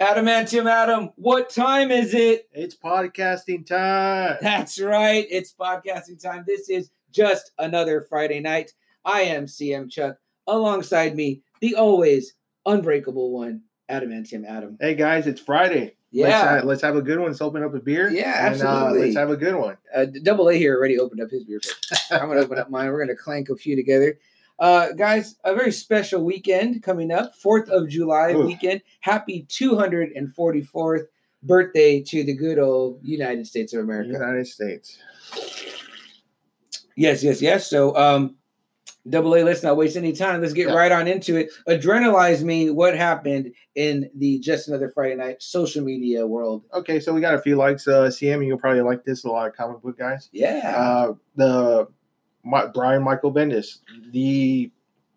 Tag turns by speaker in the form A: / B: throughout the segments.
A: Adamantium Adam, what time is it?
B: It's podcasting time.
A: That's right. It's podcasting time. This is just another Friday night. I am CM Chuck. Alongside me, the always unbreakable one, Adamantium Adam.
B: Hey guys, it's Friday. Let's,
A: Yeah.
B: uh, let's have a good one. Let's open up a beer.
A: Yeah,
B: And, uh,
A: absolutely.
B: let's have a good one.
A: Uh, Double A here already opened up his beer. I'm going to open up mine. We're going to clank a few together. Uh, guys, a very special weekend coming up. 4th of July
B: Oof.
A: weekend. Happy 244th birthday to the good old United States of America.
B: United States.
A: Yes, yes, yes. So, um, double A, let's not waste any time. Let's get
B: Yeah.
A: right on into it. Adrenalize me what happened in the Just Another Friday Night social media world.
B: Okay, so we got a few likes. Uh, CM, you'll probably like this. A lot of comic book guys.
A: Yeah.
B: Uh, the my, Brian Michael Bendis, the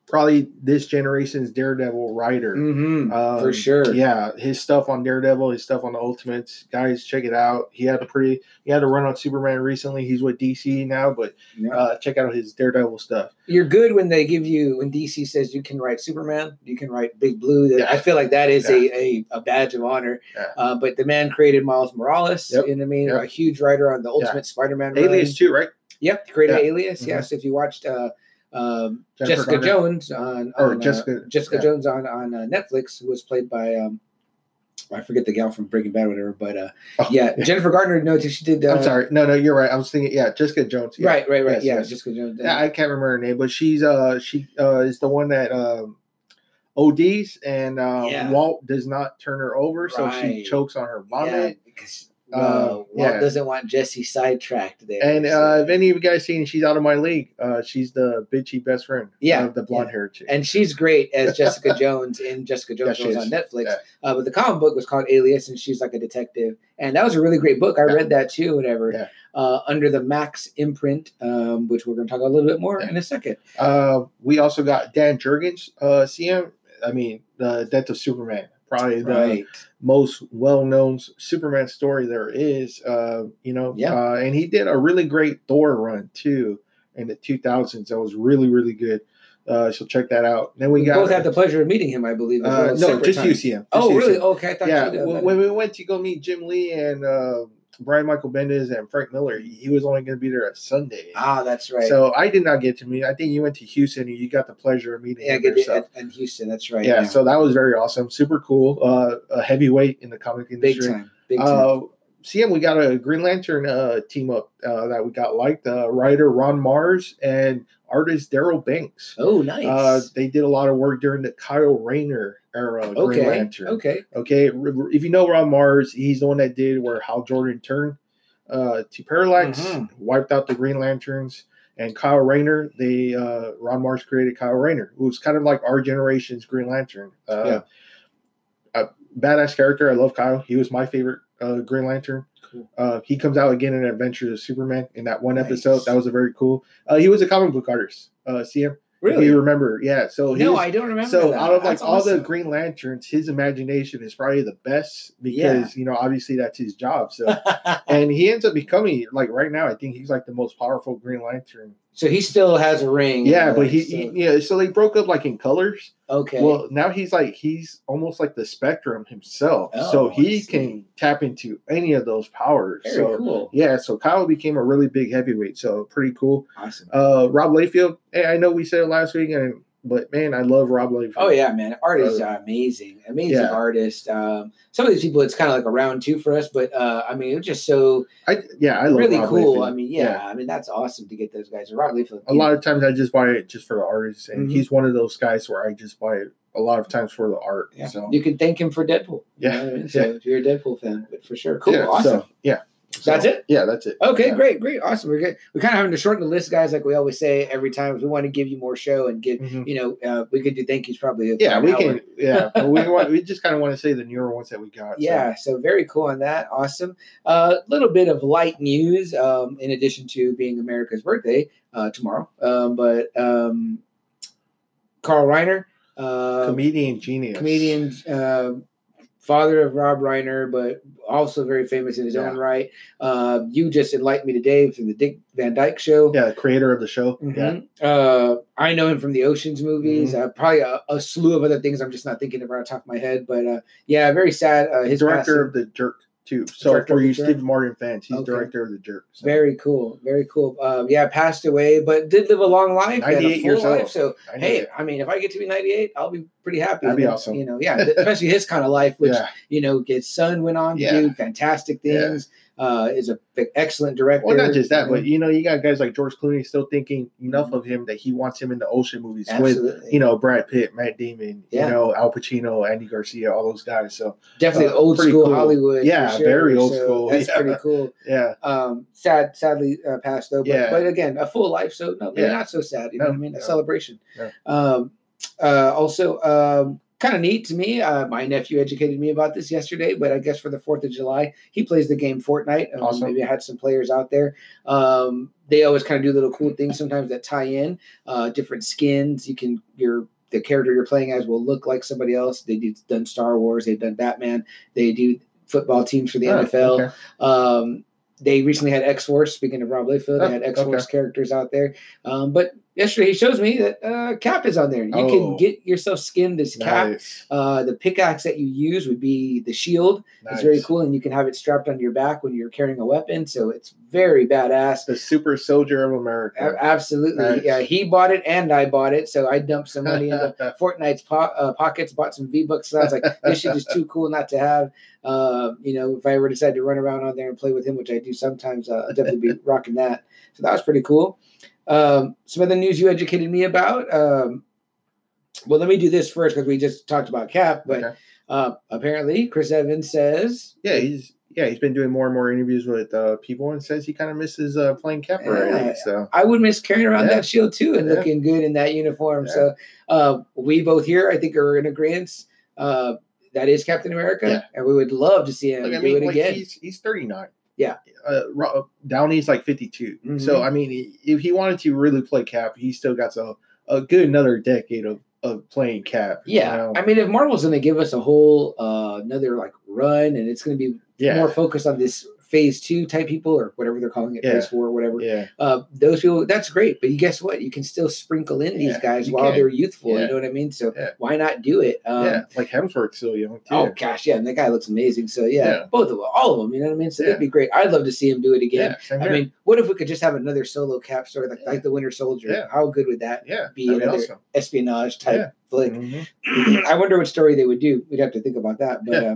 B: probably this generation's Daredevil writer.
A: hmm
B: Um,
A: for sure.
B: Yeah, his stuff on Daredevil, his stuff on the Ultimates, guys, check it out. He had a pretty, he had a run on Superman recently. He's with DC now, but
A: Yeah.
B: uh, check out his Daredevil stuff.
A: You're good when they give you when DC says you can write Superman, you can write Big Blue.
B: Yeah.
A: I feel like that is a, a, a badge of honor.
B: Yeah.
A: Uh, but the man created Miles Morales.
B: Yep.
A: You know what I mean?
B: Yep.
A: A huge writer on the Ultimate Spider-Man.
B: Alias too, right?
A: Yep, created
B: Yeah.
A: Alias.
B: Mhm.
A: Yes, if you watched uh, um, Jessica
B: Garner.
A: Jones on,
B: Or
A: on, uh,
B: Jessica-
A: Jessica
B: yeah.
A: Jones on on uh, Netflix, who was played by um, I forget the gal from Breaking Bad, or whatever. But uh,
B: Oh,
A: yeah, Jennifer Gardner. No, she did. Uh,
B: I'm sorry. No, no, you're right. I was thinking, yeah, Jessica Jones. Yeah.
A: Right, right, right.
B: Yes,
A: yeah,
B: yes.
A: Jessica Jones.
B: Yeah, I can't remember her name, but she's uh she uh is the one that um ODs and uh,
A: Yeah.
B: Walt does not turn her over, so she chokes on her vomit.
A: because
B: Uh,
A: uh,
B: yeah.
A: doesn't want Jesse sidetracked there.
B: And
A: so-
B: uh, if any of you guys seen, she's out of my league. Uh, she's the bitchy best friend.
A: Yeah,
B: of the blonde
A: yeah.
B: hair chick.
A: and she's great as Jessica Jones in Jessica Jones
B: Yeah,
A: on. Netflix.
B: Yeah.
A: Uh, but the comic book was called Alias, and she's like a detective, and that was a really great book. I read that too, whatever.
B: Yeah.
A: Uh, under the Max imprint, um, which we're going to talk a little bit more in a second.
B: Uh, we also got Dan Jurgens, uh, CM. I mean, the Death of Superman, probably the
A: Right.
B: most well-known Superman story there is. Uh, you know,
A: Yeah.
B: uh, and he did a really great Thor run too in the 2000s. That was really, really good. Uh, so check that out. Then we
A: We
B: got
A: both had the pleasure of meeting him, I believe.
B: uh,
A: well,
B: no, just
A: times.
B: UCM. Just
A: Oh, really? Okay, I thought
B: yeah,
A: you did.
B: when, when we went to go meet Jim Lee and uh, Brian Michael Bendis and Frank Miller, he was only going to be there at Sunday.
A: ah, that's right.
B: So I did not get to meet. I think you went to Houston and you got the pleasure of meeting
A: yeah,
B: him there, so-
A: at Houston. That's right.
B: yeah, so that was very awesome. Super cool. Uh, a heavyweight in the comic industry.
A: big time. Big time.
B: Uh, CM, we got a Green Lantern uh, team up uh, that we got liked. Uh, writer Ron Marz and artist Darryl Banks.
A: oh, nice.
B: Uh, they did a lot of work during the Kyle Rayner era of Green
A: okay.
B: Lantern.
A: Okay.
B: Okay, if you know Ron Marz, he's the one that did where Hal Jordan turned uh, to Parallax,
A: Mhm.
B: wiped out the Green Lanterns, and Kyle Rayner. They uh, Ron Marz created Kyle Rayner, who was kind of like our generation's Green Lantern. Uh,
A: Yeah.
B: a badass character. I love Kyle. He was my favorite uh, Green Lantern. Uh, he comes out again in Adventures of Superman in that one
A: Nice.
B: episode. That was a very cool. Uh, he was a comic book artist. Uh, CM, if
A: Really?
B: you remember, yeah. So
A: no,
B: his-
A: I don't remember.
B: so
A: that.
B: out of like
A: That's
B: all the. Green Lanterns, his imagination is probably the best because
A: Yeah.
B: you know obviously that's his job. So and he ends up becoming like right now, I think he's like the most powerful Green Lantern.
A: So he still has a ring.
B: Yeah, but he,
A: so-
B: he yeah. So they broke up like in colors.
A: okay.
B: Well, now he's like he's almost like the Spectrum himself.
A: Oh,
B: so he can tap into any of those powers.
A: Very
B: so
A: cool.
B: yeah, so Kyle became a really big heavyweight. So pretty cool.
A: Awesome.
B: Uh, Rob Liefeld. Hey, I know we said it last week, and but man, I love Rob Liefeld.
A: Oh yeah, man! Artists
B: Brother.
A: are amazing, amazing
B: Yeah.
A: artists. Um, some of these people, it's kind of like a round two for us, but uh, I mean, it's just so
B: I yeah, I love
A: really
B: Rob
A: cool.
B: Liefeld.
A: I mean, yeah, I mean that's awesome to get those guys. Robert Liefeld,
B: A lot of times I just buy it just for the artist, and
A: Mhm.
B: he's one of those guys where I just buy it a lot of times for the art.
A: yeah.
B: So
A: you can thank him for Deadpool. you
B: Yeah,
A: know I mean? So
B: yeah.
A: if you're a Deadpool fan, but for sure, cool,
B: yeah,
A: awesome.
B: So, yeah. So,
A: That's it?
B: Yeah, that's it.
A: Okay,
B: Yeah.
A: great, great, awesome. We're good. We're kind of having to shorten the list, guys, like we always say every time. We want to give you more show and give,
B: Mhm.
A: you know, uh, we could do thank yous probably.
B: Yeah, we
A: hour.
B: can. Yeah, but we want. We just kind of want to say the newer ones that we got. so.
A: Yeah, so very cool on that. Awesome. A uh, little bit of light news, um, in addition to being America's birthday uh, tomorrow. Um, but um, Carl Reiner, uh,
B: comedian genius.
A: comedian, uh, father of Rob Reiner, but also very famous in his
B: Yeah.
A: own right. Uh, you just enlightened me today from the Dick Van Dyke Show.
B: Yeah, creator of the show. Yeah.
A: Mhm. Uh, I know him from the Ocean's movies.
B: Mm-hmm.
A: Uh, probably a, a slew of other things. I'm just not thinking of right off the top of my head. But uh, yeah, very sad. Uh, his
B: director
A: passing.
B: of the Jerk too. So
A: Director
B: for you Steve Martin fans, he's
A: Okay.
B: director of the Jerk. So.
A: Very cool. Very cool. Um, yeah, passed away, but did live a long life.
B: 98 years
A: life.
B: old.
A: So hey. I mean, if I get to be 98, I'll be pretty happy.
B: That'd be
A: And,
B: awesome.
A: You know, yeah, especially his kind of life, which
B: yeah.
A: you know, his son went on to
B: Yeah.
A: do fantastic
B: Yeah.
A: Uh, is a excellent director.
B: Well, not just that, but you know, you got guys like George Clooney still thinking enough of him that he wants him in the ocean movies with you know Brad Pitt, Matt Damon,
A: Yeah.
B: you know Al Pacino, Andy Garcia, all those guys. So
A: definitely
B: uh,
A: old school
B: cool.
A: Hollywood.
B: Yeah,
A: sure.
B: very old
A: So
B: school.
A: That's
B: Yeah.
A: pretty cool.
B: yeah,
A: um sad sadly uh, passed though but,
B: Yeah.
A: but again a full life so no
B: Yeah.
A: not so sad you know what i mean a celebration
B: No.
A: um uh also um kind of neat to me uh my nephew educated me about this yesterday but i guess for the fourth of july he plays the game fortnite um,
B: Awesome.
A: maybe i had some players out there um they always kind of do little cool things sometimes that tie in uh different skins you can your the character you're playing as will look like somebody else They've done star wars they've done batman they do football teams for the
B: Oh,
A: nfl
B: okay.
A: um, they recently had X Force. Speaking of Rob Liefeld, they
B: Oh,
A: had X Force characters out there. Um, but yesterday he shows me that uh, Cap is on there. You
B: Oh.
A: can get yourself skinned as Cap.
B: Nice.
A: Uh, the pickaxe that you use would be the shield. It's very cool, and you can have it strapped on your back when you're carrying a weapon. So it's very badass.
B: The super soldier of
A: A-
B: America.
A: Absolutely,
B: Nice.
A: yeah. He bought it, and I bought it. So I dumped some money into Fortnite's po- uh, pockets, bought some V Bucks. So I was like, this shit is too cool not to have. Uh, you know, if I ever decide to run around on there and play with him, which I do sometimes, uh, I'll definitely be rocking that. So that was pretty cool. Um, some of the news you educated me about. Um, well, let me do this first because we just talked about Cap, but
B: Okay.
A: uh, apparently Chris Evans says
B: yeah, he's yeah he's been doing more and more interviews with uh, people and says he kind of misses uh, playing Cap already.
A: Yeah.
B: So
A: I would miss carrying around
B: Yeah.
A: that shield too and
B: Yeah.
A: looking good in that uniform. So uh, we both here, I think, are in agreement. Uh, that is Captain America, and we would love to see him
B: Look, I
A: do
B: mean,
A: it
B: like,
A: again.
B: he's he's 39.
A: Yeah.
B: Uh, Downey's like 52.
A: Mhm.
B: So I mean, if he wanted to really play Cap, he still got a, a good another decade of, of playing Cap. you
A: Yeah,
B: know?
A: I mean, if Marvel's going to give us a whole uh, another like run, and it's going to be
B: yeah,
A: more focused on this phase two type people or whatever they're calling it,
B: Yeah.
A: phase four, or whatever.
B: yeah,
A: Uh, those people, that's great. But you guess what? You can still sprinkle in these
B: Yeah,
A: guys while
B: can.
A: they're youthful. You know what I mean? So why not do it? Um,
B: yeah. Like Hemsworth's still young too.
A: Oh gosh, yeah, and that guy looks amazing. So yeah, both of them, all of them. You know what I mean? So that'd be great. I'd love to see him do it again. I mean, what if we could just have another solo cap story like, like the Winter Soldier?
B: Yeah.
A: How good would that be
B: that'd be
A: another
B: awesome.
A: espionage type
B: Yeah.
A: flick?
B: Mhm.
A: I wonder what story they would do. We'd have to think about that. But
B: Yeah.
A: uh,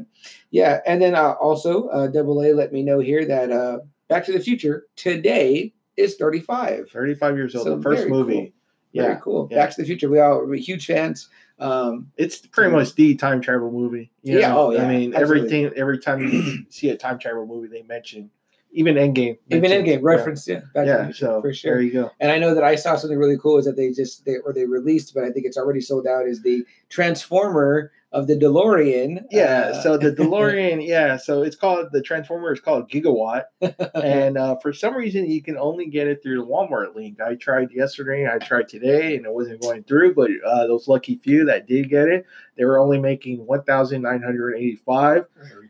A: yeah, and then uh, also uh, Double A let me know here that uh, Back to the Future today is 35.
B: 35 years old.
A: So
B: the first movie.
A: cool. Very
B: Yeah,
A: cool.
B: yeah.
A: Back to the Future. We all we're huge fans. Um,
B: It's pretty much the time travel movie. you
A: Yeah,
B: know?
A: oh, yeah,
B: I mean,
A: absolutely.
B: everything. Every time you see a time travel movie, they mention even Endgame.
A: even in
B: mentions-
A: game reference, yeah, Back
B: Yeah, so
A: for sure.
B: there you go.
A: And I know that I saw something really cool is that they just they or they released, but I think it's already sold out. Is the Transformer of the DeLorean?
B: Yeah,
A: uh,
B: so the DeLorean, yeah, so it's called the Transformer is called Gigawatt, and uh, for some reason you can only get it through the Walmart link. I tried yesterday, I tried today, and it wasn't going through. But uh, those lucky few that did get it, they were only making one thousand nine hundred eighty-five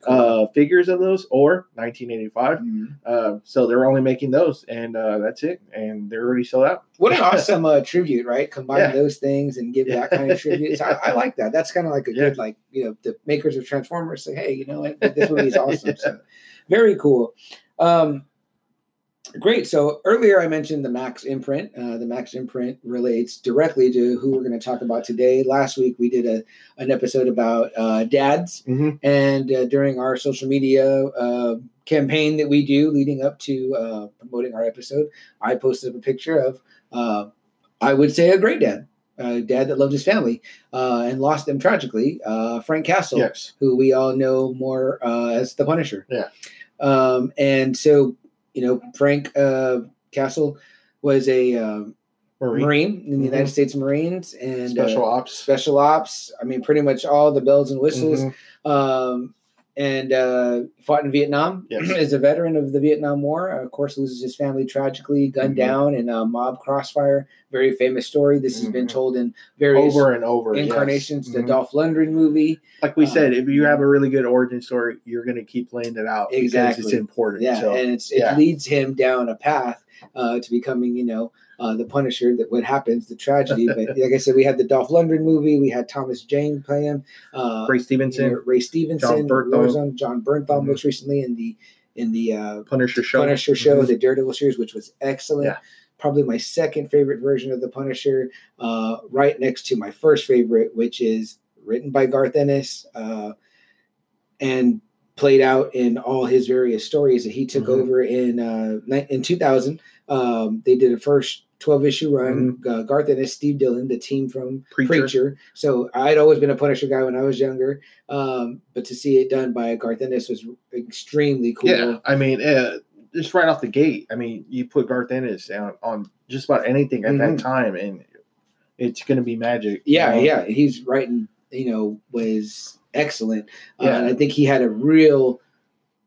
A: cool.
B: uh, figures of those, or nineteen eighty-five.
A: Mhm.
B: Uh, so they're only making those, and uh, that's it, and they're already sold out.
A: What an awesome uh, tribute, right? Combine
B: Yeah.
A: those things and give that kind of tribute. So I, I like that. That's kind of like a
B: Yeah.
A: good, like you know, the makers of Transformers say, "Hey, you know what? This movie is awesome." So very cool. Um, great. So earlier I mentioned the Max imprint. Uh, the Max imprint relates directly to who we're going to talk about today. Last week we did a an episode about uh, dads,
B: Mhm.
A: and uh, during our social media uh, campaign that we do leading up to uh, promoting our episode, I posted up a picture of, uh, I would say, a great dad, a dad that loved his family uh, and lost them tragically. Uh, Frank Castle,
B: Yes,
A: who we all know more uh, as the Punisher.
B: Yeah.
A: Um, and so, you know, Frank uh, Castle was a um,
B: Marie.
A: Marine in the
B: Mhm.
A: United States Marines and
B: special
A: uh,
B: ops.
A: special ops. I mean, pretty much all the bells and whistles.
B: Mhm.
A: Um, and uh, fought in Vietnam.
B: Yes.
A: is a veteran of the Vietnam War. Of course, loses his family tragically, gunned
B: Mhm.
A: down in a mob crossfire. Very famous story. This has been
B: Mhm.
A: told in various
B: Over and over. yes.
A: incarnations. The
B: Mhm.
A: Dolph Lundgren movie.
B: like we
A: Uh,
B: said, if you have a really good origin story, you're going to keep playing it out because it's important.
A: Yeah,
B: So,
A: and it's it
B: yeah.
A: leads him down a path uh, to becoming, you know, uh, the Punisher. That what happens, the tragedy. but like I said, we had the Dolph Lundgren movie. We had Thomas Jane play him. Uh,
B: Ray
A: you
B: Stevenson,
A: know, Ray Stevenson,
B: Jon Bernthal.
A: Jon Bernthal,
B: Mhm.
A: most recently in the in the uh,
B: Punisher show.
A: Punisher show,
B: Mhm.
A: the Daredevil series, which was excellent.
B: Yeah.
A: Probably my second favorite version of the Punisher, uh, right next to my first favorite, which is written by Garth Ennis uh, and played out in all his various stories that he took
B: Mhm.
A: over in uh, in 2000. Um, they did a first 12 issue run. Uh, Garth Ennis, Steve Dillon, the team from
B: Mm-hmm. Preacher.
A: Preacher. So I'd always been a Punisher guy when I was younger, um, but to see it done by Garth Ennis was extremely cool.
B: Yeah, I mean, uh, just right off the gate. I mean, you put Garth Ennis on, on just about anything at
A: Mhm.
B: that time, and it's going to be magic. you
A: Yeah,
B: know?
A: yeah, he's writing. You know, was excellent. Uh,
B: Yeah.
A: and I think he had a real.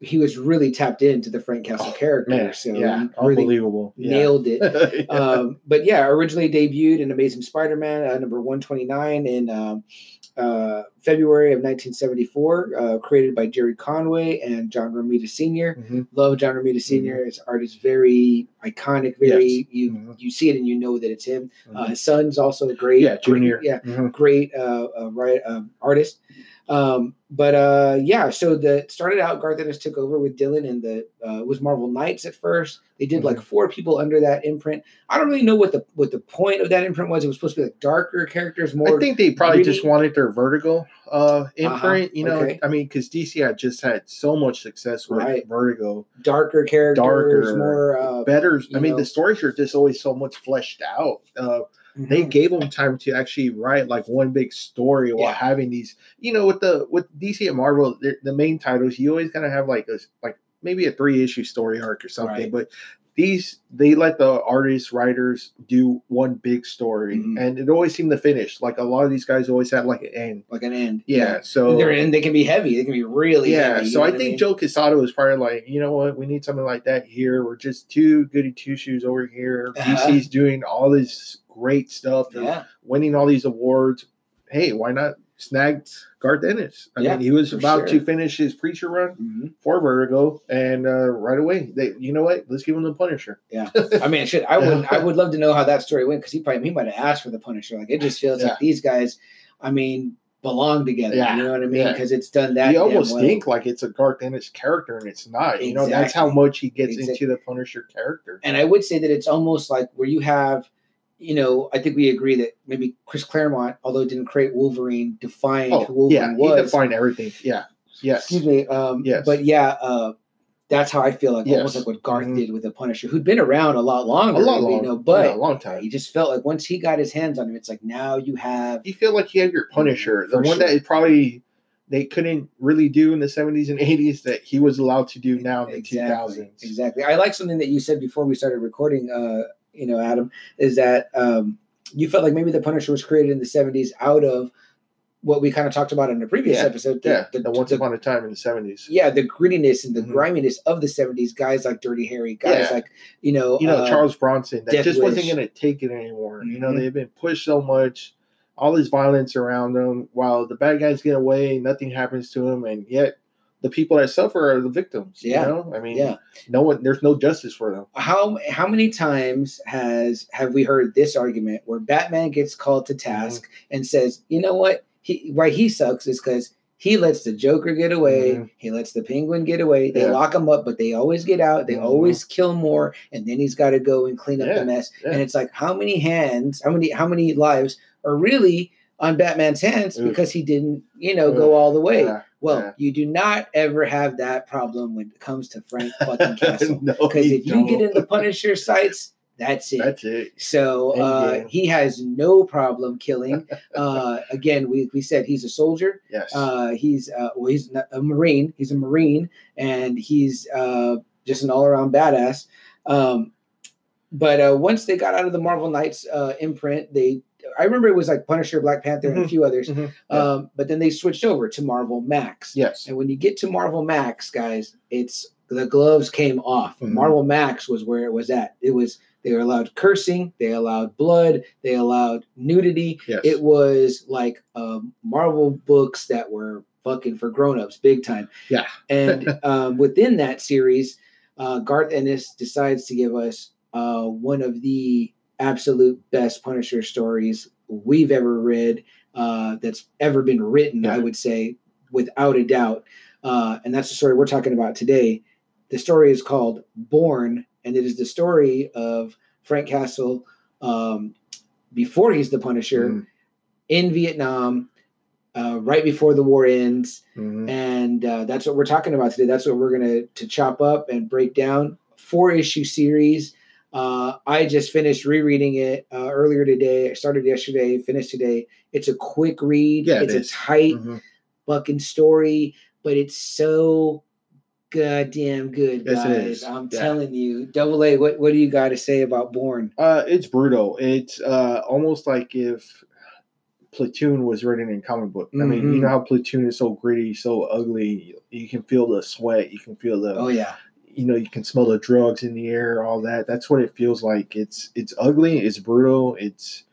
A: He was really tapped into the Frank Castle character,
B: Oh, Man,
A: so
B: yeah,
A: really
B: unbelievable. Yeah.
A: nailed it.
B: Yeah.
A: um, but yeah, originally debuted in Amazing Spider-Man uh, number 129 in um, uh, February of 1974, uh, created by Gerry Conway and John Romita Sr.
B: Mhm.
A: Love John Romita senior His art is very iconic. Very
B: Yes.
A: you
B: Mhm.
A: you see it and you know that it's him. Uh,
B: Mhm.
A: his son's also a great,
B: yeah, Junior.
A: great- yeah,
B: Mhm.
A: great uh, uh, right, um, artist. Um, but uh, yeah, so the started out. Garth Ennis took over with Dillon, and the uh, was Marvel Knights at first. They did like four people under that imprint. I don't really know what the what the point of that imprint was. It was supposed to be like darker characters, more.
B: I think they probably just wanted their Vertigo uh, imprint. You know,
A: Uh-huh, okay.
B: I mean, because DC had just had so much success with
A: Right.
B: Vertigo.
A: darker characters,
B: Darker,
A: more uh,
B: Better. I mean,
A: know.
B: the stories are just always so much fleshed out. Uh, they gave them time to actually write like one big story while
A: Yeah.
B: having these you know with the with dc and marvel the, main titles you always kind of have like a like maybe a three issue story arc or something
A: Right.
B: but these they let the artists writers do one big story
A: Mhm.
B: and it always seemed to finish like a lot of these guys always had like an end
A: like an end.
B: yeah so
A: they're and they can be heavy. They can be really
B: yeah,
A: heavy.
B: so I think
A: mean?
B: Joe Quesada was probably like, you know what, we need something like that here. We're just two goody two shoes over here.
A: Uh-huh.
B: DC's doing all this great stuff.
A: Yeah,
B: winning all these awards. Hey, why not snag Garth Ennis? I
A: Yeah,
B: mean, he was about
A: sure.
B: to finish his preacher run
A: Mhm.
B: for Vertigo, and uh, right away, they, you know what? Let's give him the Punisher.
A: yeah. I mean, shit. I would I would love to know how that story went because he probably he might have asked for the Punisher. Like it just feels
B: Yeah.
A: like these guys. I mean, belong together.
B: Yeah,
A: You know what I mean?
B: yeah.
A: Because it's done that.
B: you almost
A: well.
B: think like it's a Garth Ennis character, and it's not. You know, that's how much he gets
A: Exactly.
B: into the Punisher character.
A: And I would say that it's almost like where you have, you know, I think we agree that maybe Chris Claremont, although didn't create Wolverine, defined who
B: Oh,
A: Wolverine
B: yeah, he
A: was.
B: defined everything. Yeah, yes.
A: Excuse me. Um,
B: Yes.
A: But yeah, uh, that's how I feel like almost like what Garth
B: Mhm.
A: did with the Punisher, who'd been around a lot longer,
B: a lot
A: you
B: longer,
A: know, but
B: yeah, a long time.
A: he just felt like once he got his hands on him, it's like now you have
B: you feel like you have your Punisher, the one
A: sure.
B: that probably they couldn't really do in the 70s and 80s that he was allowed to do now in the 2000s.
A: exactly. I like something that you said before we started recording. Uh, you know, Adam, is that um, you felt like maybe the Punisher was created in the '70s out of what we kind of talked about in the previous
B: Yeah,
A: episode. the-
B: Yeah,
A: the,
B: the, once
A: the-
B: upon a time in the 70s.
A: yeah, the grittiness and the
B: Mhm.
A: griminess of the '70s. Guys like Dirty Harry, guys
B: Yeah.
A: like you know,
B: You know,
A: uh,
B: Charles Bronson, that
A: Death
B: just wasn't going to take it anymore. You know,
A: Mhm.
B: they've been pushed so much, all this violence around them, while the bad guys get away, nothing happens to them, and yet the people that suffer are the victims.
A: Yeah.
B: You know, I mean,
A: Yeah.
B: no one, there's no justice for them.
A: how how many times has have we heard this argument where Batman gets called to task
B: Mm-hmm.
A: and says, you know what, he why he sucks is because he lets the Joker get away,
B: Mhm.
A: he lets the Penguin get away. They
B: Yeah.
A: lock him up, but they always get out. They
B: Mhm.
A: always kill more, and then he's got to go and clean up
B: Yeah,
A: the mess.
B: yeah.
A: And it's like, how many hands, how many how many lives are really on Batman's hands
B: Oof.
A: because he didn't, you know, go all the way.
B: Yeah,
A: Well,
B: yeah.
A: you do not ever have that problem when it comes to Frank fucking Castle.
B: no,
A: Because
B: you
A: if you get in the Punisher sites, That's it.
B: That's it.
A: So uh, he has no problem killing. Uh, again, we, we said he's a soldier.
B: Yes.
A: Uh, he's uh, well, he's not a marine. He's a marine, and he's uh, just an all around badass. Um, but uh, once they got out of the Marvel Knights uh, imprint, they I remember it was like Punisher, Black Panther, and a
B: Mhm.
A: few others.
B: Mhm. Yeah.
A: Um, but then they switched over to Marvel Max.
B: yes.
A: And when you get to Marvel Max, guys, it's the gloves came off.
B: Mhm.
A: Marvel Max was where it was at. It was they were allowed cursing, they allowed blood, they allowed nudity.
B: Yes.
A: It was like um, Marvel books that were fucking for grown-ups, big time.
B: Yeah.
A: and um, within that series, uh, Garth Ennis decides to give us uh, one of the absolute best Punisher stories we've ever read. Uh, that's ever been written,
B: Yeah.
A: I would say, without a doubt. Uh, and that's the story we're talking about today. The story is called Born, and it is the story of Frank Castle um, before he's the Punisher
B: Mhm.
A: in Vietnam, uh, right before the war ends,
B: Mhm.
A: and uh, that's what we're talking about today. That's what we're gonna to chop up and break down. Four issue series. Uh, I just finished rereading it uh, earlier today. I started yesterday, finished today. It's a quick read.
B: Yeah, it
A: it's a
B: is.
A: tight
B: Mhm.
A: fucking story, but it's so goddamn good,
B: Yes, it
A: guys. I'm
B: Yeah.
A: telling you. Double A, what what do you got to say about Born?
B: Uh, it's brutal. It's uh, almost like if Platoon was written in comic book. I mean, you know how Platoon is so gritty, so ugly. You can feel the sweat. You can feel the.
A: Oh yeah,
B: You know, you can smell the drugs in the air. All that. That's what it feels like. It's it's ugly. It's brutal. It's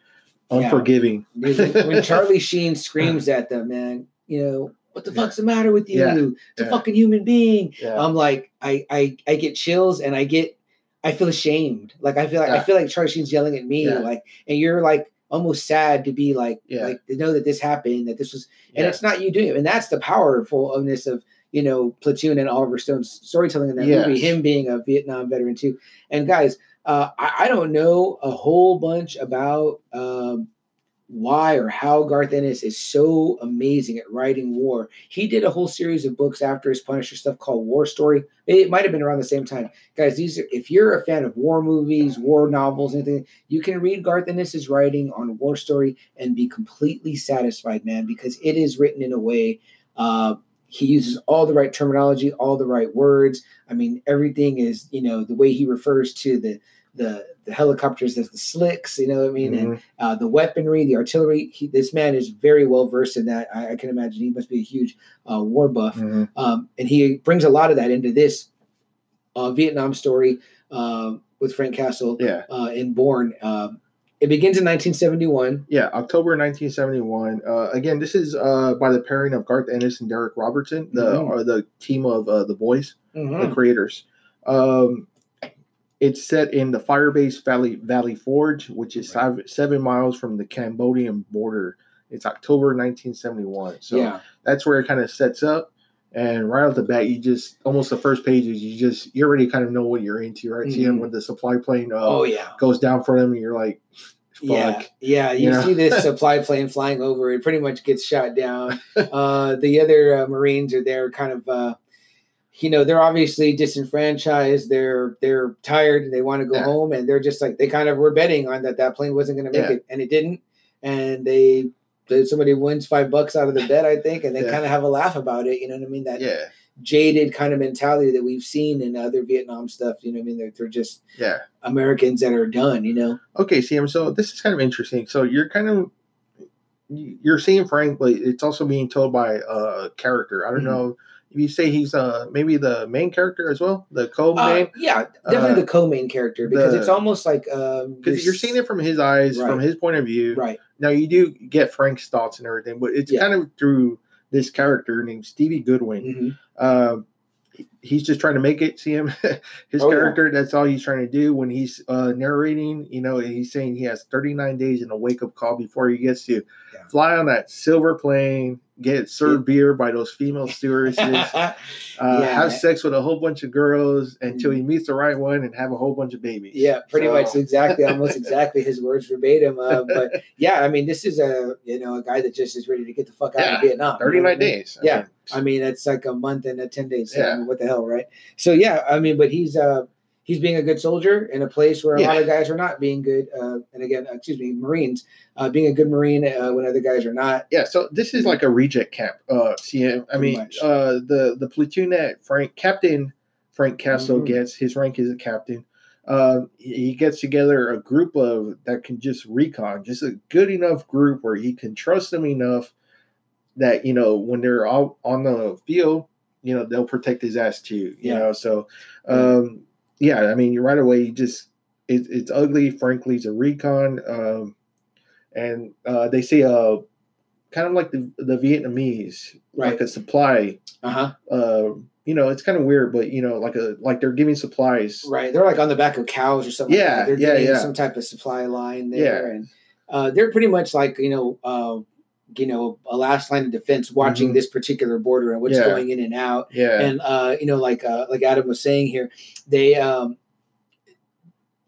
B: unforgiving.
A: Dude, when Charlie Sheen screams at them, man, you know what the
B: Yeah.
A: fuck's the matter with you?
B: Yeah.
A: It's a
B: Yeah.
A: fucking human being.
B: Yeah.
A: I'm like, I, I, I get chills and I get, I feel ashamed. Like I feel like I feel like Charlie Sheen's yelling at me,
B: Yeah.
A: like, and you're like almost sad to be like,
B: Yeah.
A: like to know that this happened, that this was, and
B: Yeah.
A: it's not you doing it, and that's the powerfulness of you know Platoon and Oliver Stone's storytelling in that
B: Yes.
A: movie. Him being a Vietnam veteran too, and guys, uh, I, I don't know a whole bunch about. Um, why or how Garth Ennis is so amazing at writing war. He did a whole series of books after his Punisher stuff called War Story. It might have been around the same time. Guys, these are if you're a fan of war movies, war novels, anything, you can read Garth Ennis's writing on War Story and be completely satisfied, man, because it is written in a way uh he uses all the right terminology, all the right words. I mean, everything is, you know, the way he refers to the the the helicopters as the slicks, you know what I mean? And
B: Mhm.
A: uh, the weaponry, the artillery. He, this man is very well versed in that. I, I can imagine he must be a huge uh, war buff,
B: Mhm.
A: um, and he brings a lot of that into this uh, Vietnam story um with Frank Castle
B: Yeah.
A: uh, in Born. Um, it begins in 1971.
B: Yeah, October 1971. Uh, again, this is uh, by the pairing of Garth Ennis and Darick Robertson, the
A: Mhm.
B: or the team of uh, the boys. the
A: Mhm.
B: creators. Um, it's set in the Firebase Valley Valley Forge, which is
A: Right.
B: seven, seven miles from the Cambodian border. It's October 1971, so
A: yeah,
B: that's where it kind of sets up. And right off the bat, you just almost the first pages, you just you already kind of know what you're into, right? See him
A: Mhm.
B: when the supply plane uh,
A: oh yeah,
B: goes down for them, and you're like, fuck.
A: yeah, yeah. You
B: Yeah.
A: see this supply plane flying over. It pretty much gets shot down. Uh, the other uh, Marines are there, kind of. Uh, you know, they're obviously disenfranchised. They're they're tired and they want to go
B: Yeah.
A: home, and they're just like they kind of were betting on that that plane wasn't going to make
B: Yeah.
A: it, and it didn't. And they somebody wins five bucks out of the bet, I think, and they
B: Yeah.
A: kind of have a laugh about it. You know what I mean? That
B: yeah,
A: jaded kind of mentality that we've seen in other Vietnam stuff. You know what I mean? They're, they're just
B: yeah.
A: Americans that are done. You know?
B: Okay, Sam. So this is kind of interesting. So you're kind of you're seeing Frank, but it's also being told by a character. I don't
A: Mhm.
B: know if you say he's uh maybe the main character as well, the
A: Uh,
B: co-main,
A: yeah, definitely
B: Uh,
A: the co-main character because
B: the-
A: it's almost like um,
B: because you're seeing it from his eyes, from his point of view.
A: right.
B: Now you do get Frank's thoughts and everything, but it's
A: Yeah.
B: kind of through this character named Stevie Goodwin.
A: Mhm.
B: Um, he- he's just trying to make it. See him, his
A: Oh, yeah.
B: character. That's all he's trying to do when he's uh, narrating. You know, he's saying he has 39 days in a wake up call before he gets to
A: Yeah.
B: Fly on that silver plane, get served beer by those female stewardesses, uh,
A: Yeah.
B: have sex with a whole bunch of girls until he meets the right one, and have a whole bunch of babies.
A: Yeah, pretty
B: So-
A: much exactly, almost exactly his words verbatim. Uh, but yeah, I mean, this is a you know a guy that just is ready to get the fuck out
B: Yeah,
A: of Vietnam. you know
B: 39
A: I mean?
B: days. I
A: Yeah.
B: mean,
A: I mean, it's like a month and a ten days. So, I
B: Yeah.
A: mean, what the hell, right? So yeah, I mean, but he's uh he's being a good soldier in a place where a lot of guys are not being good. Uh, and again, excuse me, Marines uh, being a good Marine uh, when other guys are not.
B: Yeah, so this is like a reject camp. Uh, see, I mean, uh, the the platoon that Frank Captain Frank Castle
A: Mhm.
B: gets his rank is a captain. Um, he he gets together a group of that can just recon, just a good enough group where he can trust them enough that you know when they're all on the field, you know they'll protect his ass too. You
A: Yeah.
B: know, so um, yeah, I mean, you right away, you just it, it's ugly. Frankly, it's a recon, um, and uh, they say uh, kind of like the the Vietnamese,
A: Right.
B: like a supply.
A: Uh huh.
B: Uh, you know, it's kind of weird, but you know, like a like they're giving supplies.
A: Right. They're like on the back of cows or something. like
B: Yeah,
A: that. They're
B: yeah, yeah.
A: some type of supply line there,
B: Yeah.
A: and uh, they're pretty much like you know, uh, you know, a last line of defense, watching
B: Mhm.
A: this particular border and what's
B: Yeah.
A: going in and out.
B: Yeah,
A: and uh, you know, like uh, like Adam was saying here, they um,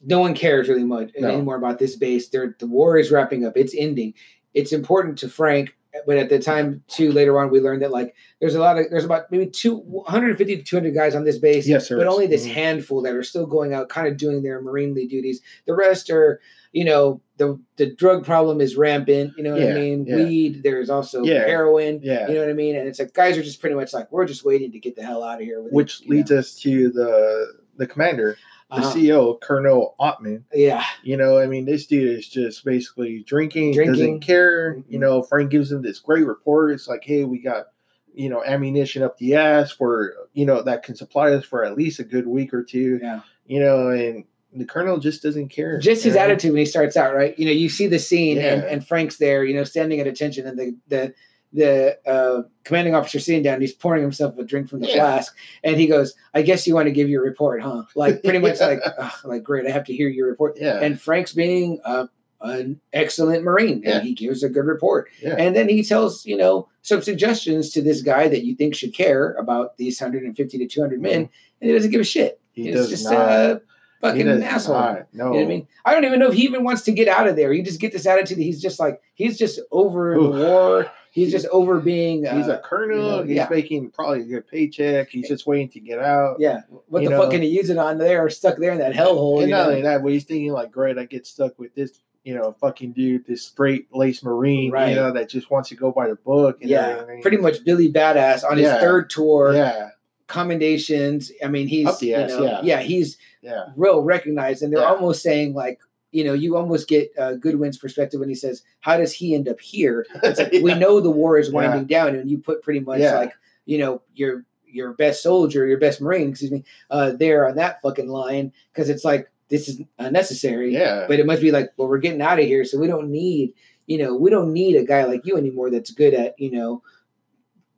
A: no one cares really much
B: No.
A: anymore about this base. They're, the war is wrapping up; it's ending. It's important to Frank, but at the time too, later on, we learned that like there's a lot of there's about maybe two 150 to 200 guys on this base.
B: yes, sir.
A: But only this
B: Mhm.
A: handful that are still going out, kind of doing their marinely duties. The rest are, you know, the the drug problem is rampant. You know what
B: Yeah,
A: I mean?
B: yeah.
A: Weed. There's also
B: Yeah,
A: heroin.
B: Yeah,
A: You know what I mean? And it's like guys are just pretty much like we're just waiting to get the hell out of here. with it,
B: which
A: you
B: leads
A: know?
B: us to the the commander, the
A: Uh-huh.
B: CEO, Colonel Ottman.
A: Yeah,
B: You know, I mean, this dude is just basically drinking,
A: Drinking.
B: doesn't care. You
A: Mhm.
B: know, Frank gives him this great report. It's like, hey, we got, you know, ammunition up the ass for, you know, that can supply us for at least a good week or two.
A: yeah.
B: You know, and the colonel just doesn't care.
A: Just his
B: know?
A: attitude when he starts out, right? You know, you see the scene and, and Frank's there, you know, standing at attention, and the the the uh, commanding officer sitting down. He's pouring himself a drink from the
B: Yeah.
A: flask, and he goes, "I guess you want to give your report, huh?" Like pretty much
B: Yeah.
A: like, "Ugh, like great, I have to hear your report.
B: Yeah.
A: And Frank's being uh, an excellent Marine, and he gives a good report. And then he tells, you know, some suggestions to this guy that you think should care about these 150 to 200 men, and he doesn't give a shit.
B: Mm-hmm. he
A: He's
B: does
A: just
B: not.
A: a fucking
B: does
A: asshole.
B: not. No.
A: You know I mean? I don't even know if he even wants to get out of there. You just get this attitude that he's just like he's just over
B: Oof.
A: the war. He's just over being. Uh,
B: He's a colonel.
A: you know,
B: he's
A: yeah.
B: making probably a good paycheck. He's just waiting to get out.
A: yeah. What the
B: know.
A: fuck can he use it on there stuck there in that hellhole?
B: And
A: you
B: not
A: know?
B: only that, but he's thinking like, great, I get stuck with this, you know, fucking dude, this straight lace marine,
A: Right.
B: you know, that just wants to go by the book. And
A: Yeah,
B: everything.
A: pretty much Billy Badass on his third tour.
B: Yeah,
A: Commendations. I mean, he's
B: Up the
A: you
B: ass,
A: know,
B: yeah.
A: he's
B: yeah,
A: real recognized, and they're
B: Yeah.
A: almost saying like, you know, you almost get uh, Goodwin's perspective when he says, "How does he end up here?" It's like, we know the war is winding down, and you put pretty much
B: Yeah.
A: like, you know, your your best soldier, your best marine, excuse me, uh, there on that fucking line because it's like this is unnecessary.
B: yeah,
A: But it must be like, well, we're getting out of here, so we don't need, you know, we don't need a guy like you anymore that's good at, you know,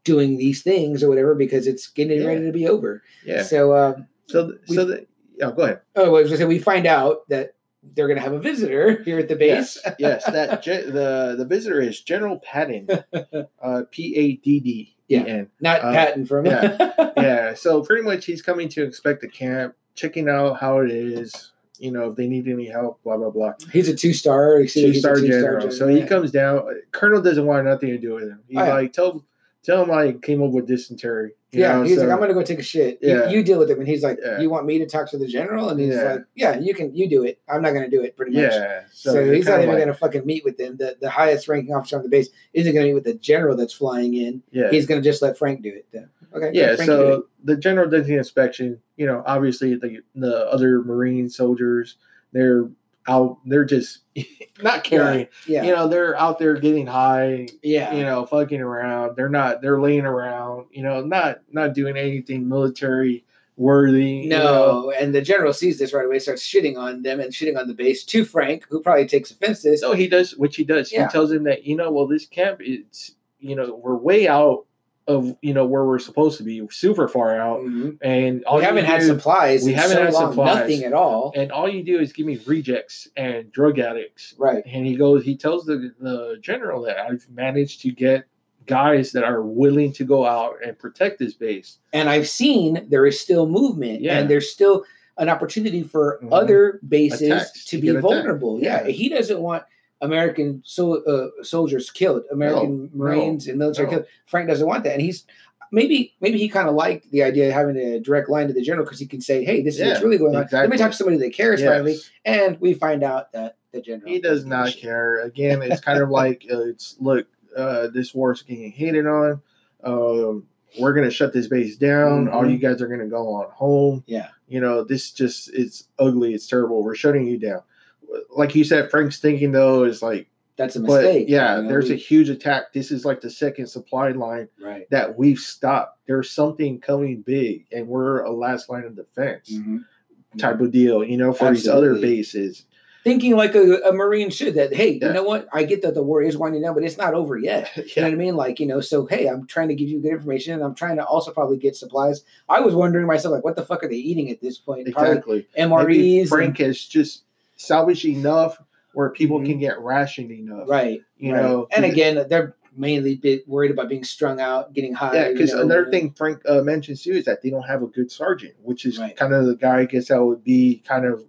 A: doing these things or whatever because it's getting
B: Yeah.
A: ready to be over.
B: yeah.
A: So, um,
B: So,
A: we-
B: so that, yeah, go ahead.
A: oh, I was gonna say we find out that they're gonna have a visitor here at the base.
B: Yes, yes. That ge- the the visitor is General Padden, uh, P A D D E N.
A: Not
B: Uh,
A: Patton from
B: yeah. Yeah. So pretty much, he's coming to inspect the camp, checking out how it is. You know, if they need any help, blah blah blah.
A: He's a two star.
B: two star general. So he comes down. Colonel doesn't want nothing to do with him. He's
A: Oh, yeah.
B: like, tell tell him I came up with dysentery. You
A: Yeah,
B: know,
A: he's
B: so-
A: like, I'm gonna go take a shit.
B: Yeah.
A: You, deal with him, and he's like,
B: Yeah.
A: you want me to talk to the general? And he's
B: Yeah.
A: like, yeah, you can, you do it. I'm not gonna do it. Pretty much.
B: yeah.
A: So,
B: they're
A: he's not even
B: like-
A: gonna fucking meet with them. The the highest ranking officer on the base isn't gonna meet with the general that's flying in.
B: Yeah.
A: He's gonna just let Frank do it. Then. Okay.
B: yeah.
A: let Frank do it.
B: So the general does the inspection. You know, obviously the the other Marine soldiers, they're out. They're just not caring.
A: yeah,
B: You know, they're out there getting high.
A: yeah,
B: You know, fucking around. They're not. They're laying around. You know, not not doing anything military worthy. you know.
A: No, and the general sees this right away, starts shitting on them and shitting on the base to Frank, who probably takes offense to this.
B: No, he does, which he does.
A: Yeah.
B: He tells him that, you know, well, this camp is, you know, we're way out of, you know, where we're supposed to be, super far out.
A: Mhm.
B: And all
A: We haven't had supplies.
B: we haven't
A: so
B: had
A: long,
B: supplies.
A: Nothing at all.
B: And all you do is give me rejects and drug addicts.
A: Right.
B: And he goes, he tells the, the general that I've managed to get guys that are willing to go out and protect this base.
A: And I've seen there is still movement,
B: Yeah.
A: and there's still an opportunity for
B: Mhm.
A: other bases
B: Attacks,
A: to
B: to
A: be vulnerable. Yeah.
B: Yeah.
A: he doesn't want American so, uh, soldiers killed, American
B: No,
A: Marines and military
B: no.
A: killed. Frank doesn't want that, and he's. maybe maybe he kind of liked the idea of having a direct line to the general because he can say, "Hey, this is what's really going on." Let me talk to somebody that cares
B: Yes.
A: finally, and we find out that the general
B: He does
A: doesn't give a
B: not care. Again, it's kind of like uh, it's look, uh, this war's getting hated on. Um, we're gonna shut this base down. All
A: Mhm.
B: you guys are gonna go on home.
A: Yeah.
B: You know, this just it's ugly. It's terrible. We're shutting you down. Like you said, Frank's thinking though is like,
A: That's a
B: but
A: mistake.
B: yeah,
A: you know,
B: there's a huge attack. This is like the second supply line
A: right.
B: that we've stopped. There's something coming big, and we're a last line of defense
A: Mhm.
B: type of deal. You know, for these other bases.
A: Thinking like a, a marine should that. Hey,
B: Yeah.
A: you know what? I get that the war is winding down, but it's not over yet. You know what I mean? Like, you know, so hey, I'm trying to give you good information and I'm trying to also probably get supplies. I was wondering myself, like, what the fuck are they eating at this point? Probably
B: Exactly. Maybe
A: MREs. and-
B: Frank has just salvaged enough where people
A: Mhm.
B: can get rationed enough.
A: right.
B: You
A: right.
B: know,
A: and again, they're mainly bit worried about being strung out, getting high.
B: Yeah,
A: you
B: because
A: know,
B: another thing Frank uh, mentions too is that they don't have a good sergeant, which is
A: Right.
B: kind of the guy I guess that would be kind of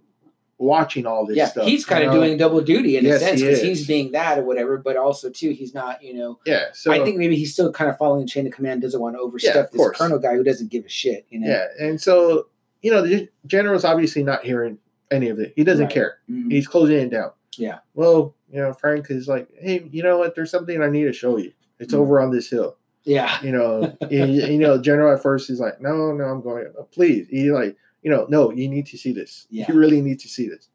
B: watching all this
A: Yeah,
B: stuff.
A: he's kind of
B: know?
A: doing double duty in
B: Yes,
A: a sense because
B: is.
A: he's being that or whatever, but also too, he's not, you know.
B: Yeah, so
A: I think maybe he's still kind of following the chain of command, doesn't want to overstep
B: Yeah,
A: this
B: course.
A: colonel guy who doesn't give a shit, you know.
B: yeah, and so you know the general's obviously not hearing any of it. He doesn't
A: Right.
B: care.
A: Mhm.
B: He's closing it down.
A: Yeah.
B: Well, you know, Frank is like, hey, you know what? There's something I need to show you. It's
A: Mhm.
B: over on this hill.
A: Yeah.
B: you know, you, you know, general at first he's like, no, no, I'm going, "Oh, please. He like, you know, no, you need to see this.
A: Yeah.
B: You really need to see this.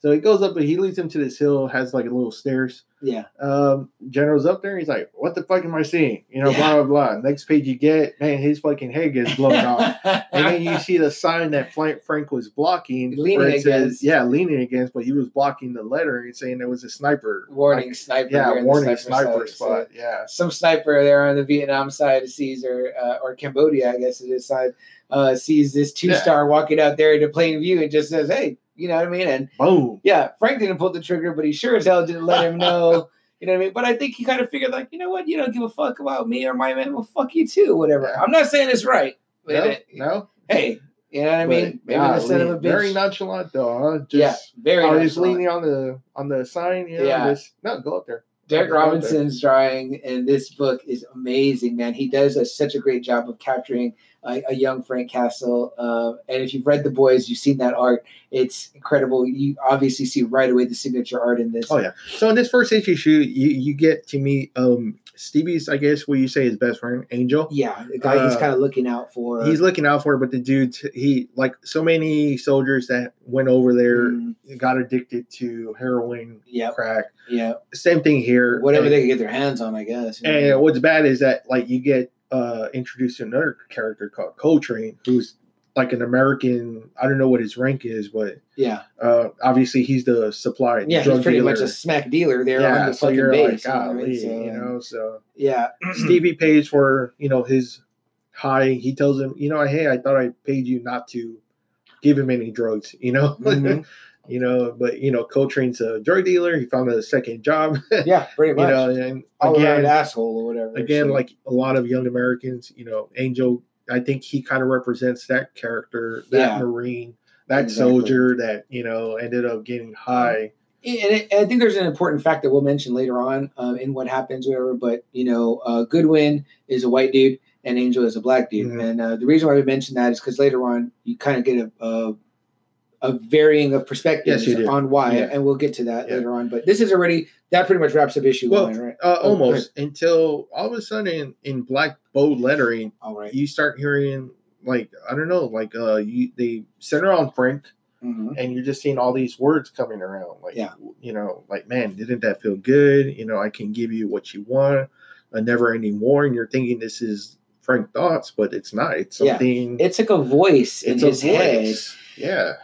B: So he goes up and he leads him to this hill, has like a little stairs.
A: Yeah.
B: Um, general's up there. He's like, what the fuck am I seeing? You know,
A: Yeah.
B: blah, blah, blah. Next page you get, man, his fucking head gets blown off. And then you see the sign that Frank, Frank was blocking.
A: Leaning
B: it says-
A: against.
B: yeah, leaning against, but he was blocking the letter and saying there was a sniper.
A: warning
B: Like,
A: sniper.
B: yeah,
A: here in the
B: warning sniper,
A: so-
B: spot. Yeah.
A: some sniper there on the Vietnam side sees or uh, or Cambodia, I guess it is side, uh, sees this two star walking out there into plain view and just says, "Hey, you know what I mean?" And
B: Boom.
A: yeah, Frank didn't pull the trigger, but he sure as hell didn't let him know. You know what I mean? But I think he kind of figured, like, you know what? You don't give a fuck about me or my man. Well, fuck you too, whatever.
B: Yeah.
A: I'm not saying it's right. But
B: No,
A: it-
B: no.
A: hey, you know what I mean? Maybe of a bitch.
B: Very nonchalant though, huh? Just,
A: yeah, very.
B: Oh, I was leaning on the on the sign, you know,
A: Yeah.
B: just no, go up there. Darick up there.
A: Robinson's drawing in this book is amazing, man. He does a, such a great job of capturing a, a young Frank Castle. Uh, and if you've read The Boys, you've seen that art. It's incredible. You obviously see right away the signature art in this.
B: Oh yeah. So in this first issue, you you get to meet um Stevie's, I guess, what you say his best friend, Angel.
A: Yeah, the guy he's
B: Uh,
A: kind of looking out for.
B: He's looking out for but the dude, he like so many soldiers that went over there
A: Mm,
B: got addicted to heroin, crack.
A: yeah,
B: Same thing here.
A: whatever
B: and,
A: they can get their hands on, I guess.
B: And what's bad is that like you get uh introduced another character called Coltrane, who's like an American. I don't know what his rank is, but
A: yeah,
B: uh obviously he's the supply.
A: yeah,
B: drug
A: he's pretty
B: dealer.
A: much a smack dealer there
B: yeah,
A: on the
B: so
A: fucking base.
B: like,
A: you know what I mean?
B: golly,
A: So,
B: you know. So
A: yeah,
B: Stevie pays for you know his high. He tells him, you know, hey, I thought I paid you not to give him any drugs. You know,
A: Mhm.
B: you know, but you know, Coltrane's a drug dealer. He found a second job.
A: yeah, pretty much.
B: you know, and
A: All
B: again,
A: asshole or whatever.
B: again,
A: so-
B: like a lot of young Americans, you know, Angel. I think he kind of represents that character, that
A: Yeah.
B: Marine, that
A: Exactly.
B: soldier that you know ended up getting high.
A: and I think there's an important fact that we'll mention later on um, in what happens, whatever. But you know, uh, Goodwin is a white dude, and Angel is a black dude.
B: Mhm.
A: And uh, the reason why we mention that is because later on you kind of get a, a a varying of perspectives
B: Yes,
A: on why,
B: Yeah.
A: and we'll get to that
B: Yeah.
A: later on. But this is already that pretty much wraps up issue
B: Well,
A: one, right?
B: Uh,
A: Oh,
B: almost until all of a sudden in, in black bold lettering,
A: All right.
B: you start hearing like I don't know, like uh, you they center on Frank,
A: Mhm.
B: and you're just seeing all these words coming around. Like,
A: Yeah.
B: you know, like man, didn't that feel good? You know, I can give you what you want, a never ending war, and you're thinking this is Frank thoughts, but it's not. It's
A: Yeah.
B: something.
A: It's like a voice in
B: it's
A: his
B: a
A: head.
B: voice. Yeah.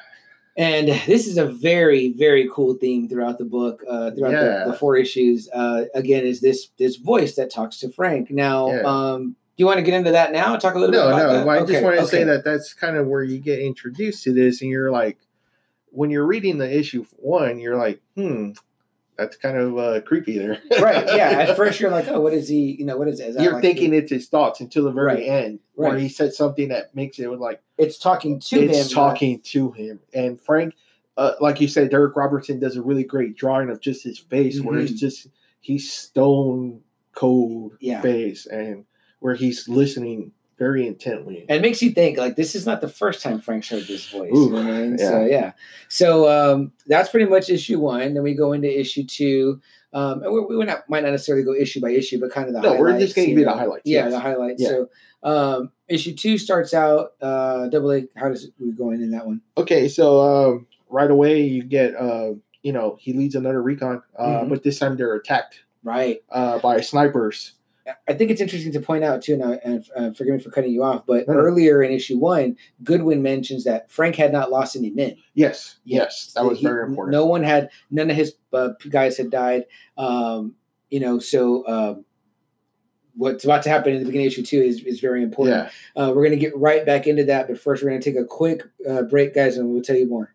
A: And this is a very, very cool theme throughout the book, uh, throughout
B: Yeah.
A: the, the four issues. Uh, again, is this this voice that talks to Frank. Now,
B: Yeah.
A: um, do you want to get into that now? Talk a little
B: No,
A: bit about
B: no.
A: that.
B: I
A: Okay,
B: just want to say that that's kind of where you get introduced to this, and you're like, when you're reading the issue one, you're like, hmm, that's kind of uh, creepy there.
A: right? Yeah. At first, you're like, oh, what is he? You know, what is it? Is
B: you're
A: like
B: thinking it's his thoughts until the very
A: Right.
B: end, where
A: Right.
B: he said something that makes it like
A: it's talking to him?
B: it's talking to him. And Frank, uh, like you said, Darick Robertson does a really great drawing of just his face, where
A: Mhm.
B: it's just he's stone cold
A: Yeah.
B: face, and where he's listening very intently.
A: And it makes you think like this is not the first time Frank's heard this voice.
B: Ooh,
A: you know I mean? So
B: yeah.
A: yeah. So um, that's pretty much issue one. Then we go into issue two. Um, and we, we not, might not necessarily go issue by issue, but kind of the
B: No, we're just
A: you
B: give you the highlights,
A: Yeah,
B: yes.
A: the highlights.
B: Yeah.
A: So um, issue two starts out uh, double A. How does we going in that one?
B: Okay, so um, right away you get, uh, you know, he leads another recon, uh,
A: Mhm.
B: but this time they're attacked
A: Right.
B: uh, by snipers.
A: I think it's interesting to point out too, now, and uh, forgive me for cutting you off, but
B: no.
A: earlier in issue one, Goodwin mentions that Frank had not lost any men.
B: Yes, yes, that was
A: He-
B: very important.
A: No one had, none of his uh, guys had died. Um, you know, so um, what's about to happen in the beginning of issue two is, is very important.
B: yeah,
A: Uh, we're going to get right back into that, but first we're going to take a quick uh, break, guys, and we'll tell you more.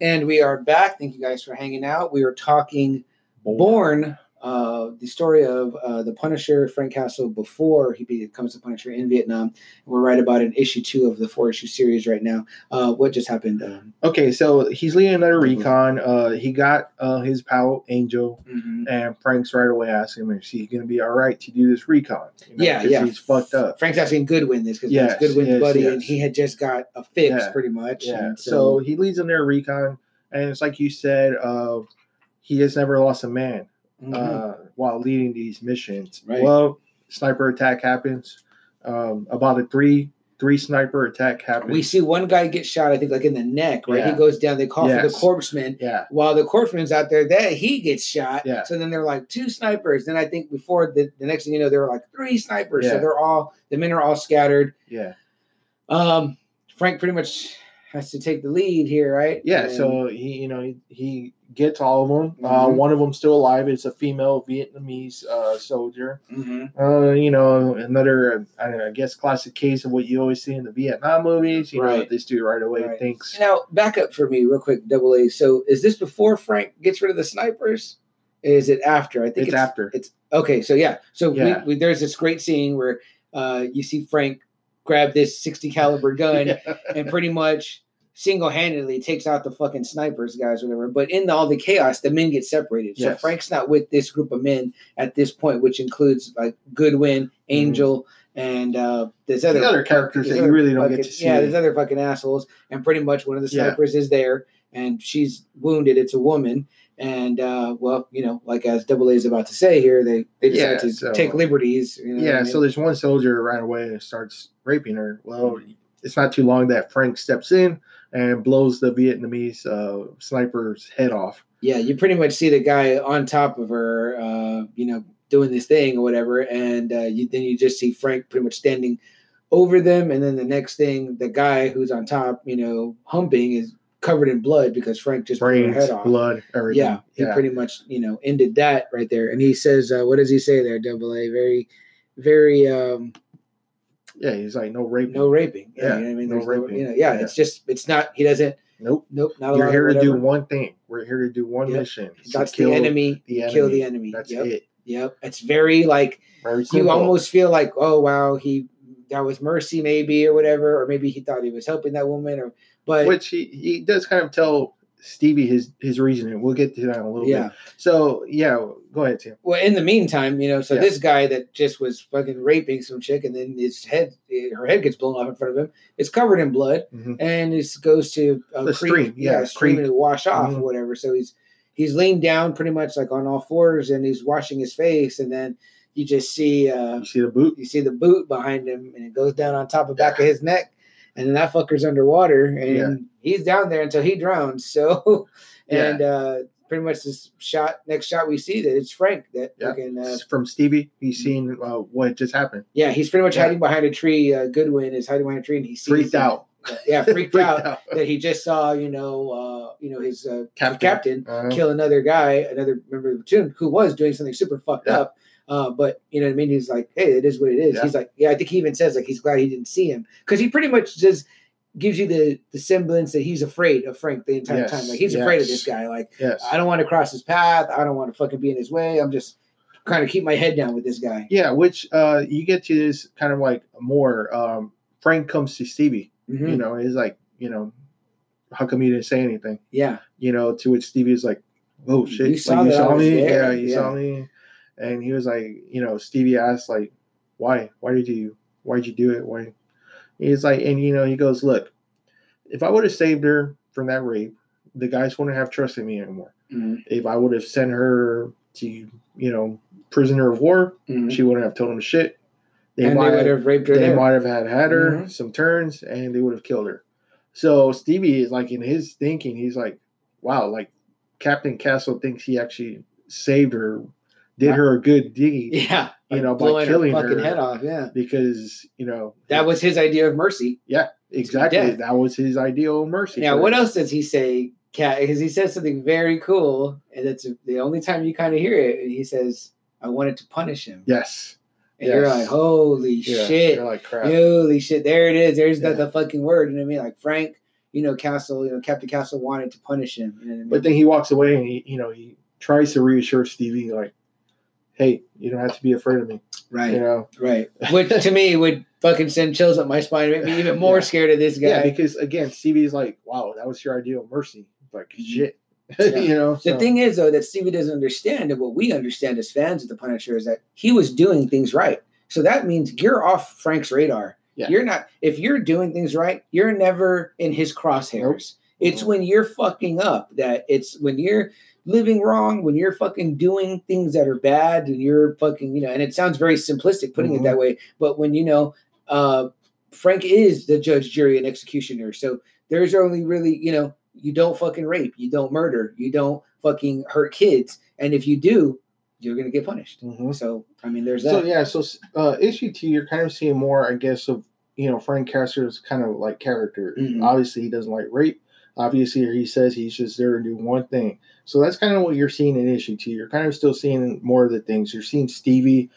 A: And we are back. Thank you guys for hanging out. We are talking Born, uh, the story of uh, the Punisher, Frank Castle, before he becomes the Punisher in Vietnam. We're right about in issue two of the four issue series right now. Uh, what just happened? Um,
B: Okay, so he's leading another
A: Mhm.
B: recon. Uh, he got uh, his pal Angel,
A: mhm.
B: and Frank's right away asking him, "Is he going to be all right to do this recon?" You know,
A: Yeah, yeah.
B: He's fucked up.
A: Frank's asking Goodwin this because
B: Yes,
A: Goodwin's
B: yes,
A: buddy,
B: yes.
A: and he had just got a fix
B: Yeah,
A: pretty much.
B: Yeah.
A: and
B: So, he leads in their recon, and it's like you said, uh, he has never lost a man
A: Mhm.
B: uh, while leading these missions.
A: Right.
B: Well, sniper attack happens. Um, about a three three sniper attack happens.
A: we see one guy get shot, I think, like in the neck, right? He goes down. They call for the
B: Yes.
A: corpsman.
B: yeah,
A: While the corpsman's out there, that he gets shot.
B: Yeah.
A: So then they're like two snipers. Then I think before the, the next thing you know, there were like three snipers. So they're all the men are all scattered.
B: yeah,
A: Um, Frank pretty much has to take the lead here, right?
B: yeah.
A: And-
B: So he, you know, he, he gets all of them. Uh,
A: Mhm.
B: one of them still alive. It's a female Vietnamese uh, soldier.
A: Mhm.
B: Uh, you know, another, I, don't know, I guess, classic case of what you always see in the Vietnam movies. You know, this dude right away
A: Right.
B: thinks,
A: Now, back up for me, real quick, double A. So, is this before Frank gets rid of the snipers? Is it after? I think
B: It's after.
A: It's okay. So yeah. So
B: Yeah.
A: We, we, there's this great scene where uh, you see Frank grab this 60 caliber gun and pretty much single-handedly takes out the fucking snipers guys whatever. But in all the chaos the men get separated. So frank's not with this group of men at this point which includes like goodwin angel and uh there's other,
B: Mm-hmm. other characters that you really don't
A: fucking-
B: get to see.
A: yeah there's other fucking assholes. And pretty much one of the
B: Yeah.
A: snipers is there and she's wounded. It's a woman and uh well you know like as double a is about to say here they they decide
B: Yeah,
A: to
B: so-
A: take liberties you know what I
B: yeah,
A: mean?
B: so there's one soldier right away and starts raping her. Well, it's not too long that Frank steps in and blows the Vietnamese uh, sniper's head off.
A: Yeah, you pretty much see the guy on top of her, uh, you know, doing this thing or whatever, and uh, you, then you just see Frank pretty much standing over them, and then the next thing, the guy who's on top, you know, humping is covered in blood because Frank just blew her
B: Brains,
A: head off.
B: blood, everything.
A: Yeah, he
B: yeah.
A: pretty much, you know, ended that right there, and he says, uh, "What does he say there, Double A? Very, very, um,
B: yeah, he's like, no raping.
A: no raping. Yeah,
B: Yeah,
A: you know I mean,
B: no
A: There's
B: raping.
A: you know, yeah,
B: Yeah.
A: it's just, it's not. He doesn't.
B: Nope.
A: Nope, not
B: You're here to do one thing. We're here to do one
A: Yep.
B: mission.
A: That's
B: kill
A: the enemy.
B: The enemy.
A: Kill the enemy.
B: That's
A: yep.
B: it.
A: Yep. It's very like
B: Very
A: you almost feel like, oh wow, he that was mercy maybe or whatever, or maybe he thought he was helping that woman, or but
B: which he, he does kind of tell Stevie his his reasoning. We'll get to that in a little
A: yeah.
B: bit. So yeah, go ahead, Tim.
A: Well, in the meantime, you know, so
B: Yeah.
A: this guy that just was fucking raping some chick, and then his head, her head gets blown off in front of him. It's covered in blood,
B: Mhm.
A: and it goes to a
B: The
A: creek,
B: stream, yeah,
A: a stream and wash off
B: Mhm.
A: or whatever. So he's he's leaned down pretty much like on all fours, and he's washing his face, and then you just see uh
B: You see the boot?
A: you see the boot behind him and it goes down on top of back of his neck and then that fucker's underwater and
B: Yeah.
A: he's down there until he drowns so
B: Yeah.
A: and uh pretty much this shot next shot we see that it's frank that
B: Yeah.
A: fucking uh,
B: From Stevie, he's seen uh, what just happened.
A: yeah he's pretty much
B: Yeah.
A: hiding behind a tree uh goodwin is hiding behind a tree and he sees
B: Freaked out.
A: yeah freaked, out, that he just saw you know uh you know his uh
B: Captain.
A: captain
B: Uh,
A: kill another guy, another member of the platoon who was doing something super fucked
B: Yeah.
A: up. Uh, but you know what I mean? He's like, hey, it is what it is.
B: Yeah.
A: He's like, yeah, I think he even says like he's glad he didn't see him because he pretty much just gives you the the semblance that he's afraid of Frank the entire
B: Yes,
A: time. Like he's afraid of this guy. Like
B: Yes.
A: I don't want to cross his path. I don't want to fucking be in his way. I'm just kind of keep my head down with this guy.
B: Yeah, which uh you get to this kind of like more um Frank comes to Stevie,
A: Mhm.
B: you know, he's like, you know, how come you didn't say anything?
A: Yeah.
B: You know, to which Stevie is like, Oh shit,
A: You
B: like,
A: saw
B: you saw me?
A: there,
B: Yeah, you
A: yeah.
B: saw me. And he was like, you know, Stevie asked like, Why? Why did you why did you do it? Why he's like and you know, he goes, Look, if I would have saved her from that rape, the guys wouldn't have trusted me anymore.
A: Mhm.
B: If I would have sent her to, you know, prisoner of war,
A: Mhm.
B: she wouldn't have told him shit. They
A: and they
B: might
A: would have raped her.
B: they
A: there.
B: might have had had her
A: Mhm.
B: some turns, and they would have killed her. So Stevie is like in his thinking, he's like, "Wow, like Captain Castle thinks he actually saved her, did her a good deed
A: Yeah.
B: You know, by killing
A: her fucking
B: her.
A: head off. Yeah.
B: because you know
A: That was his idea of mercy.
B: yeah exactly that was his ideal mercy.
A: Now, what else does he say, Cat? Because he says something very cool, and it's the only time you kind of hear it. He says, "I wanted to punish him,"
B: Yes,
A: and you're like, "Holy
B: yeah,
A: shit!
B: You're like crap.
A: Holy shit! There it is. There's
B: Yeah.
A: the, the fucking word." You know what I mean? Like Frank, you know, Castle, you know, Captain Castle wanted to punish him. You know I mean?
B: But then he walks away and he, you know, he tries to reassure Stevie like, "Hey, you don't have to be afraid of me."
A: right,
B: You know,
A: right. Which to me would fucking send chills up my spine, make me even more
B: Yeah.
A: scared of this guy.
B: Yeah, because again, Stevie's like, wow, that was your ideal mercy. Like shit.
A: Mm-hmm. Yeah.
B: you know?
A: The
B: so-
A: thing is, though, that Stevie doesn't understand, and what we understand as fans of the Punisher is that he was doing things right. So that means you're off Frank's radar.
B: Yeah.
A: You're not. If you're doing things right, you're never in his crosshairs. It's when you're fucking up that it's when you're living wrong, when you're fucking doing things that are bad, and you're fucking, you know. And it sounds very simplistic putting
B: Mhm.
A: it that way, but when you know, uh, Frank is the judge, jury, and executioner. So there's only really, you know, you don't fucking rape, you don't murder, you don't fucking hurt kids, and if you do, you're gonna get punished.
B: Mhm.
A: So I mean, there's that.
B: So yeah, so uh, issue two, you're kind of seeing more, I guess, of you know Frank Castle's kind of like character.
A: Mhm.
B: Obviously, he doesn't like rape. Obviously, he says he's just there to do one thing. So that's kind of what you're seeing in issue two. You're kind of still seeing more of the things. You're seeing Stevie,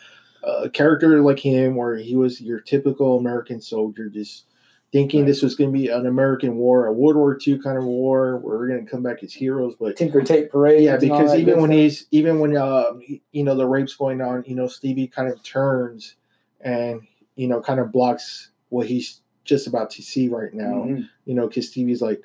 B: uh, a character like him, where he was your typical American soldier, just thinking
A: Right.
B: this was going to be an American war, a World War II kind of war, where we're going to come back as heroes. But
A: Tinker Tape Parade.
B: yeah, because even when
A: stuff.
B: he's even when uh you know the rape's going on, you know Stevie kind of turns and you know kind of blocks what he's just about to see right now.
A: Mhm.
B: You know, because Stevie's like,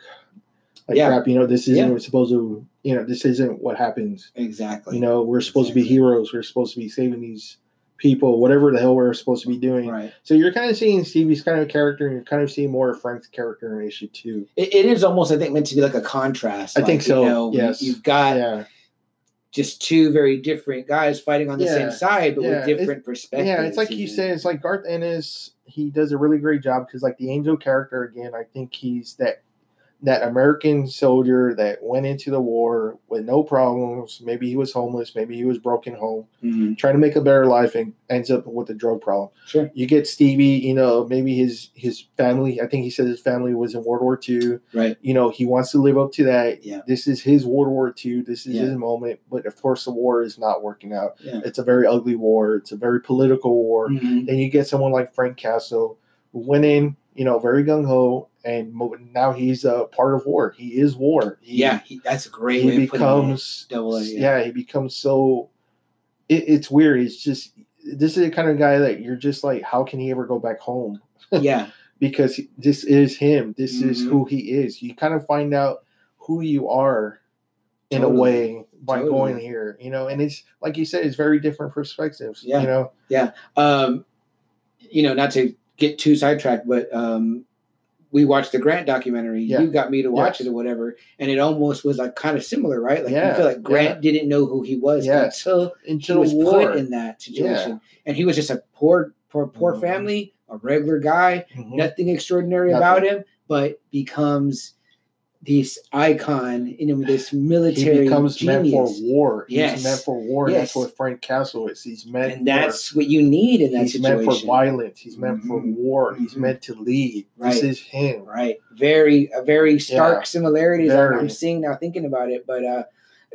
B: like
A: Yeah.
B: crap. You know, this isn't
A: Yeah.
B: supposed to. You know, this isn't what happens.
A: exactly.
B: You know, we're supposed to be heroes. We're supposed to be saving these people, whatever the hell we're supposed to be doing.
A: right.
B: So you're kind of seeing Stevie's kind of character, and you're kind of seeing more of Frank's character in issue two.
A: It, it is almost, I think, meant to be like a contrast.
B: I think so,
A: You know,
B: yes.
A: you've got
B: yeah,
A: just two very different guys fighting on the
B: Yeah.
A: same side, but
B: Yeah.
A: with different perspectives.
B: Yeah, it's like you said. It's like Garth Ennis. He does a really great job because, like the Angel character, again, I think he's that that American soldier that went into the war with no problems. Maybe he was homeless. Maybe he was broken home,
A: Mhm.
B: trying to make a better life, and ends up with a drug problem.
A: Sure.
B: You get Stevie. You know, maybe his his family. I think he said his family was in World War II.
A: Right.
B: You know, he wants to live up to that.
A: Yeah.
B: This is his World War II. This is
A: Yeah.
B: his moment. But of course, the war is not working out.
A: Yeah.
B: It's a very ugly war. It's a very political war.
A: Mhm.
B: Then you get someone like Frank Castle, who went in, you know, very gung ho, and mo- now he's a part of war. He is war. He,
A: Yeah, he, that's a great
B: he
A: way of putting it.
B: becomes
A: Double A,
B: yeah.
A: yeah.
B: he becomes so. It, it's weird. It's just this is the kind of guy that you're just like, how can he ever go back home?
A: yeah,
B: Because this is him. This is
A: Mhm.
B: who he is. You kind of find out who you are in
A: Totally.
B: a way by
A: Totally.
B: going here, you know. And it's like you said, it's very different perspectives.
A: Yeah.
B: you know. Yeah.
A: Um, you know, not to get too sidetracked, but um, we watched the Grant documentary.
B: Yeah.
A: You got me to watch
B: Yes.
A: it or whatever, and it almost was like kind of similar, right? Like
B: Yeah,
A: you feel like Grant didn't know who he was
B: Yes.
A: until he was
B: war.
A: put in that situation, and he was just a poor, poor, poor
B: Mhm.
A: family, a regular guy,
B: Mhm.
A: nothing extraordinary
B: Nothing.
A: about him, but becomes this icon, you know, this military
B: he becomes
A: genius.
B: meant for war.
A: Yes.
B: He's meant for war.
A: Yes.
B: That's what Frank Castle is. He's meant
A: and that's what you need in
B: for,
A: that
B: he's
A: situation.
B: meant for violence. He's meant for
A: Mhm.
B: war. He's
A: Mhm.
B: meant to lead.
A: Right.
B: This is him.
A: Right. Very a very stark
B: Yeah.
A: similarities I'm,
B: Very.
A: I'm seeing now thinking about it. But uh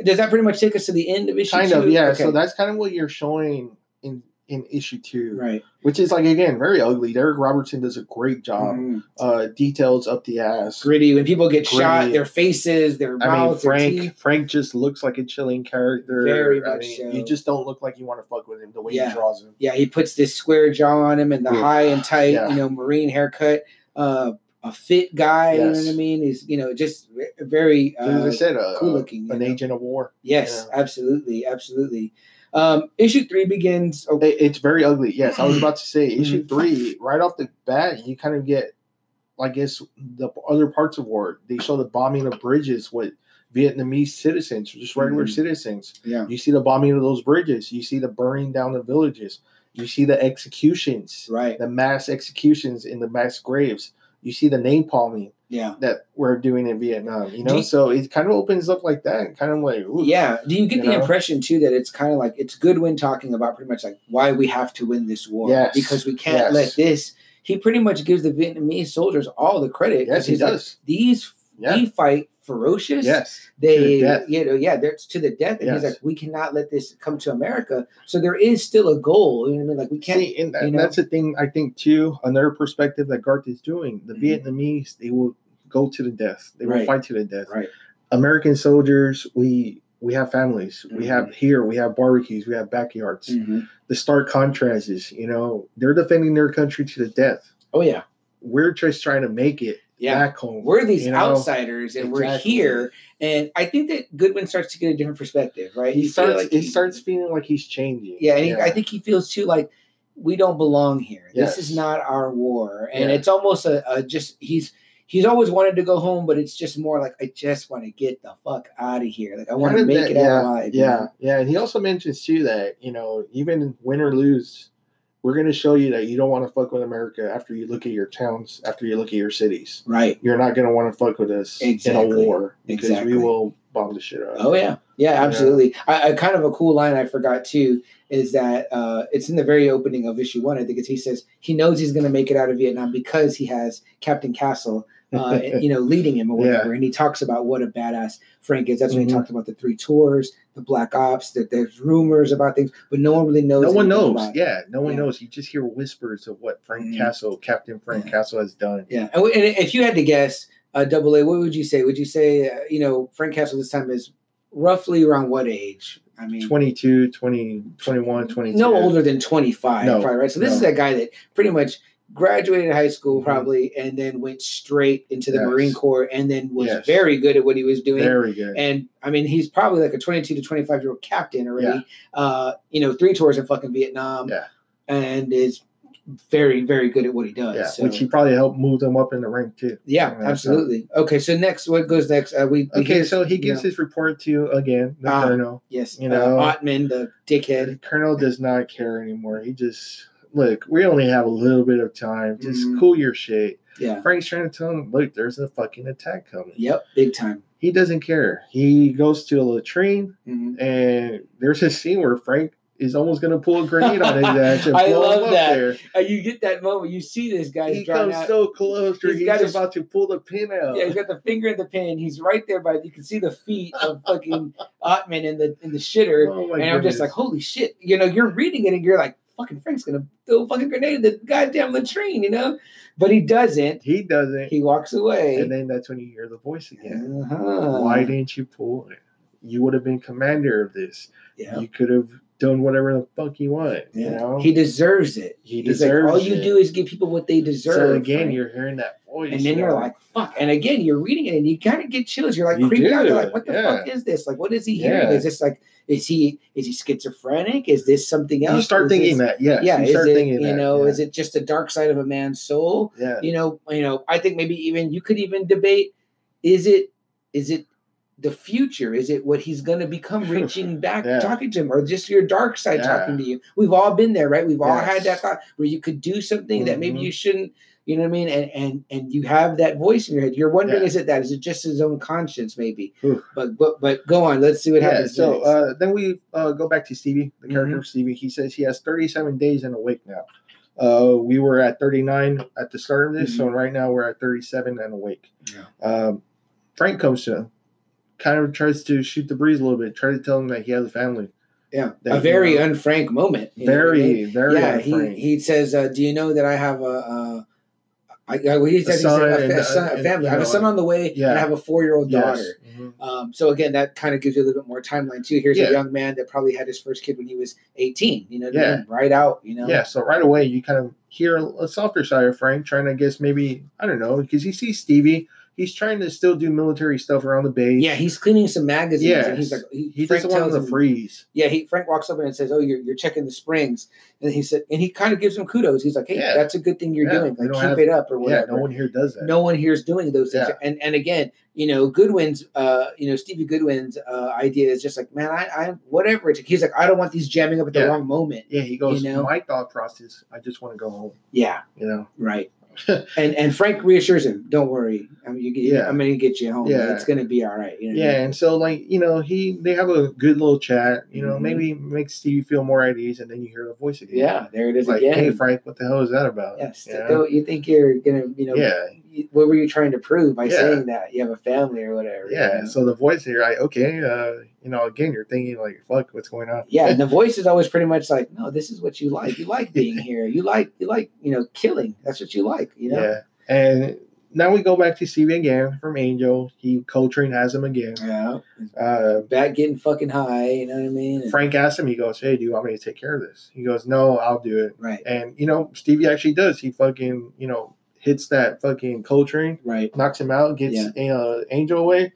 A: does that pretty much take us to the end of issue
B: Kind
A: two?
B: of, yeah.
A: Okay.
B: So that's kind of what you're showing in in issue two,
A: Right.
B: which is like again very ugly. Darick Robertson does a great job.
A: Mhm.
B: Uh, details up the ass.
A: Gritty. When people get shot, their faces, their
B: I mean,
A: mouths, their
B: Frank.
A: teeth.
B: Frank just looks like a chilling character.
A: Very
B: I
A: much
B: mean,
A: so.
B: You just don't look like you want to fuck with him the way
A: Yeah.
B: he draws him.
A: Yeah, he puts this square jaw on him and the
B: Oof.
A: high and tight,
B: Yeah.
A: you know, marine haircut. Uh, a fit guy, you know what I mean? He's you know just ve- very
B: As I
A: uh,
B: said, uh,
A: cool looking.
B: an
A: know?
B: agent of war.
A: Yes,
B: Yeah.
A: absolutely, absolutely. Um, issue three begins. Oh,
B: It- it's very ugly. Yes, I was about to say issue three right off the bat. You kind of get, I guess, the other parts of war. They show the bombing of bridges with Vietnamese citizens, just regular
A: Mhm.
B: citizens.
A: yeah,
B: You see the bombing of those bridges. You see the burning down of villages. You see the executions,
A: right.
B: the mass executions in the mass graves. You see the name napalming
A: Yeah,
B: that we're doing in Vietnam. You know,
A: you-
B: so it kind of opens up like that, kind of like, ooh,
A: yeah. Do you get
B: You
A: the
B: know?
A: impression too that it's kind of like it's Goodwin talking about pretty much like why we have to win this war
B: Yes,
A: because we can't
B: yes.
A: let this. He pretty much gives the Vietnamese soldiers all the credit.
B: yes, he
A: he's like,
B: does.
A: These
B: Yeah.
A: we fight ferocious.
B: Yes,
A: they
B: the
A: you know yeah they're to the death and he's
B: Yes.
A: like we cannot let this come to america so there is still a goal you know what i mean like we can't
B: See, and,
A: you know?
B: that's the thing I think too. Another perspective that Garth is doing. The
A: Mhm.
B: Vietnamese, they will go to the death. They will
A: Right.
B: fight to the death.
A: right
B: American soldiers, we we have families. We
A: Mhm.
B: have here. We have barbecues. We have backyards.
A: Mhm.
B: The stark contrast is, you know, they're defending their country to the death.
A: oh yeah
B: We're just trying to make it
A: yeah
B: back home.
A: we're these
B: you know?
A: outsiders and we're here and i think that goodwin starts to get a different perspective right
B: He
A: You
B: starts.
A: like
B: he starts feeling like he's changing.
A: yeah and he, i think he feels too like we don't belong here
B: Yes.
A: this is not our war and
B: Yeah.
A: it's almost a, a just he's he's always wanted to go home but it's just more like i just want to get the fuck out of here like i want to make
B: that-
A: it
B: yeah,
A: out alive
B: Yeah,
A: know?
B: yeah, and he also mentions too that you know even win or lose, we're going to show you that you don't want to fuck with America after you look at your towns, after you look at your cities.
A: right
B: You're not going to want to fuck with us in a war because
A: Exactly.
B: we will bomb the shit out. of
A: Oh yeah, yeah, absolutely. I, I kind of a cool line I forgot too is that uh, it's in the very opening of issue one. I think it's he says he knows he's going to make it out of Vietnam because he has Captain Castle, uh, you know, leading him or
B: Yeah.
A: whatever. And he talks about what a badass Frank is. That's when
B: Mhm.
A: he talked about the three tours, the black ops. That there's rumors about things, but no one really knows.
B: No one knows. Yeah, no one
A: Yeah.
B: knows. You just hear whispers of what Frank
A: Mhm.
B: Castle, Captain Frank
A: Yeah.
B: Castle, has done.
A: Yeah, and, and if you had to guess, uh, Double A, what would you say? Would you say uh, you know Frank Castle this time is roughly around what age? I mean,
B: 22, 20, 21, 22.
A: no older than 25
B: No,
A: probably right so this
B: no.
A: is a guy that pretty much graduated high school
B: Mhm.
A: probably and then went straight into the
B: Yes.
A: marine corps and then was
B: Yes.
A: very good at what he was doing
B: Very good.
A: and i mean he's probably like a 22 to 25 year old captain already
B: Yeah.
A: uh you know three tours in fucking vietnam
B: Yeah.
A: and is very very good at what he does
B: yeah,
A: so,
B: which he probably helped move them up in the rank too.
A: yeah
B: Yeah, so-
A: absolutely okay so next what goes next uh, we, we
B: Okay,
A: hear-
B: so he
A: you
B: gives
A: know,
B: his report to again the
A: Ah.
B: colonel.
A: yes
B: you
A: you
B: know,
A: uh, Ottman, the dickhead
B: Colonel does not care anymore. He just look. We only have a little bit of time. Just
A: Mhm.
B: cool your shit.
A: yeah
B: Frank's trying to tell him, look, there's a fucking attack coming.
A: yep big time
B: He doesn't care. He goes to a latrine,
A: Mhm.
B: and there's a scene where Frank is almost going to pull a grenade on his ass and
A: I love
B: him up
A: that.
B: there.
A: Uh, you get that moment. You see this guy.
B: He comes
A: out.
B: so close,
A: He's
B: he's,
A: got his-
B: about to pull the pin out.
A: yeah, he's got the finger in the pin. He's right there, but you can see the feet of fucking Ottman in the in the shitter.
B: Oh
A: and I'm just like, holy shit! You know, you're reading it and you're like, fucking Frank's gonna throw a fucking grenade in the goddamn latrine, you know? But he doesn't.
B: he doesn't.
A: He walks away.
B: and then that's when you hear the voice again.
A: Uh-huh.
B: Why didn't you pull it? You would have been commander of this.
A: Yeah.
B: You could have done whatever the fuck you want. You know.
A: He deserves it.
B: He
A: He's like,
B: deserves
A: all you
B: it.
A: do is give people what they deserve.
B: so again,
A: Frank."
B: you're hearing that voice,
A: and then
B: you
A: you're like, fuck. And again, you're reading it and you kind of get chills. You're like
B: You
A: creeped out. You're like, what the
B: yeah.
A: fuck is this? Like, what is he hearing?
B: Yeah.
A: Is this like, is he is he schizophrenic? Is this something else?
B: you start
A: Is
B: thinking
A: this-
B: that. Yes,
A: Yeah,
B: you
A: is
B: start
A: it
B: thinking
A: you
B: that,
A: know?
B: yeah.
A: Is it just the dark side of a man's soul?
B: Yeah.
A: You know, you know. I think maybe even you could even debate: is it is it the future? Is it what he's going to become reaching back,
B: Yeah.
A: talking to him, or just your dark side
B: Yeah.
A: talking to you? We've all been there, right? We've all had that thought where you could do something that maybe
B: Mhm.
A: you shouldn't. You know what I mean? And and and you have that voice in your head. You're wondering,
B: Yeah.
A: is it that? Is it just his own conscience, maybe?
B: Oof.
A: But but but go on. Let's see what
B: yeah,
A: happens.
B: so uh, then we uh, go back to Stevie, the character
A: Mhm.
B: of Stevie. He says he has 37 days in a week now. Uh, we were at 39 at the start of this, so right now we're at 37 and awake.
A: Yeah.
B: Um, Frank comes to him, kind of tries to shoot the breeze a little bit, try to tell him that he has a family.
A: Yeah, a very
B: know,
A: unfrank moment. you know what I mean?
B: very, very
A: yeah,
B: unframed.
A: he, he says, uh, "Do you know that I have a, uh, I, well, he said, he
B: son
A: said a,
B: and,
A: son, a
B: and,
A: family.
B: you
A: I have a son on the way,
B: yeah.
A: and I have a four-year-old
B: Yes.
A: daughter."
B: Mhm.
A: Um, so again, that kind of gives you a little bit more timeline too. Here's
B: Yeah.
A: a young man that probably had his first kid when he was 18. You know,
B: Yeah.
A: mean? right out. You know,
B: Yeah, so right away you kind of hear a softer side of Frank trying to guess maybe I don't know because he sees Stevie. He's trying to still do military stuff around the base.
A: yeah. He's cleaning some magazines,
B: Yeah,
A: and he's like, he,
B: he
A: Frank
B: doesn't want
A: tells
B: him to freeze.
A: Yeah, he Frank walks up and says, "Oh, you're you're checking the springs," and he said, and he kind of gives him kudos. He's like, "Hey,
B: Yeah.
A: that's a good thing you're
B: Yeah,
A: doing. Like, keep
B: have-
A: it up or
B: Yeah,
A: whatever."
B: no one here does that.
A: no one here is doing those things.
B: Yeah.
A: And and again, you know, Goodwin's uh, you know, Stevie Goodwin's uh idea is just like, man, I, I whatever it's he's like, I don't want these jamming up at the wrong moment.
B: Yeah, he goes.
A: You know?
B: My thought process. I just want to go home.
A: Yeah,
B: You know.
A: right. and and Frank reassures him, don't worry. I mean you get
B: Yeah.
A: I'm gonna get you home.
B: Yeah.
A: It's gonna be all right. You know what I
B: Yeah,
A: mean?
B: and so like you know he they have a good little chat. You know,
A: Mhm.
B: maybe makes Stevie feel more at ease, and then you hear the voice again.
A: Yeah, there it is
B: like
A: again.
B: hey Frank, what the hell is that about?
A: Yes.
B: You know?
A: You think you're gonna, you know,
B: Yeah.
A: what were you trying to prove by
B: Yeah.
A: saying that? You have a family or whatever. you
B: Yeah,
A: know?
B: so the voice here, like, okay, uh, you know, again, you're thinking like, fuck, what's going on?
A: yeah, and the voice is always pretty much like, no, this is what you like. You like being here. You like you like, you know, killing. That's what you like, you know?
B: Yeah, and now we go back to Stevie again from Angel. He Coltrane has him again.
A: Yeah.
B: Uh,
A: Back getting fucking high, you know what I mean?
B: Frank asks him, he goes, "Hey, do you want me to take care of this?" He goes, "No, I'll do it."
A: Right,
B: And you know, Stevie actually does. He fucking, you know, hits that fucking Coltrane,
A: right.
B: knocks him out, gets uh, Angel away.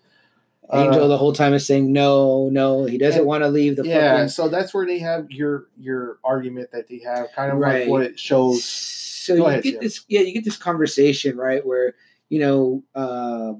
A: Angel
B: Uh,
A: the whole time is saying no, no. He doesn't
B: and-
A: want to leave the
B: yeah,
A: fucking.
B: so that's where they have your your argument that they have, kind of
A: Right.
B: like what it shows.
A: So
B: Go
A: you
B: ahead,
A: get
B: Tim.
A: this, yeah, you get this conversation right where you know uh,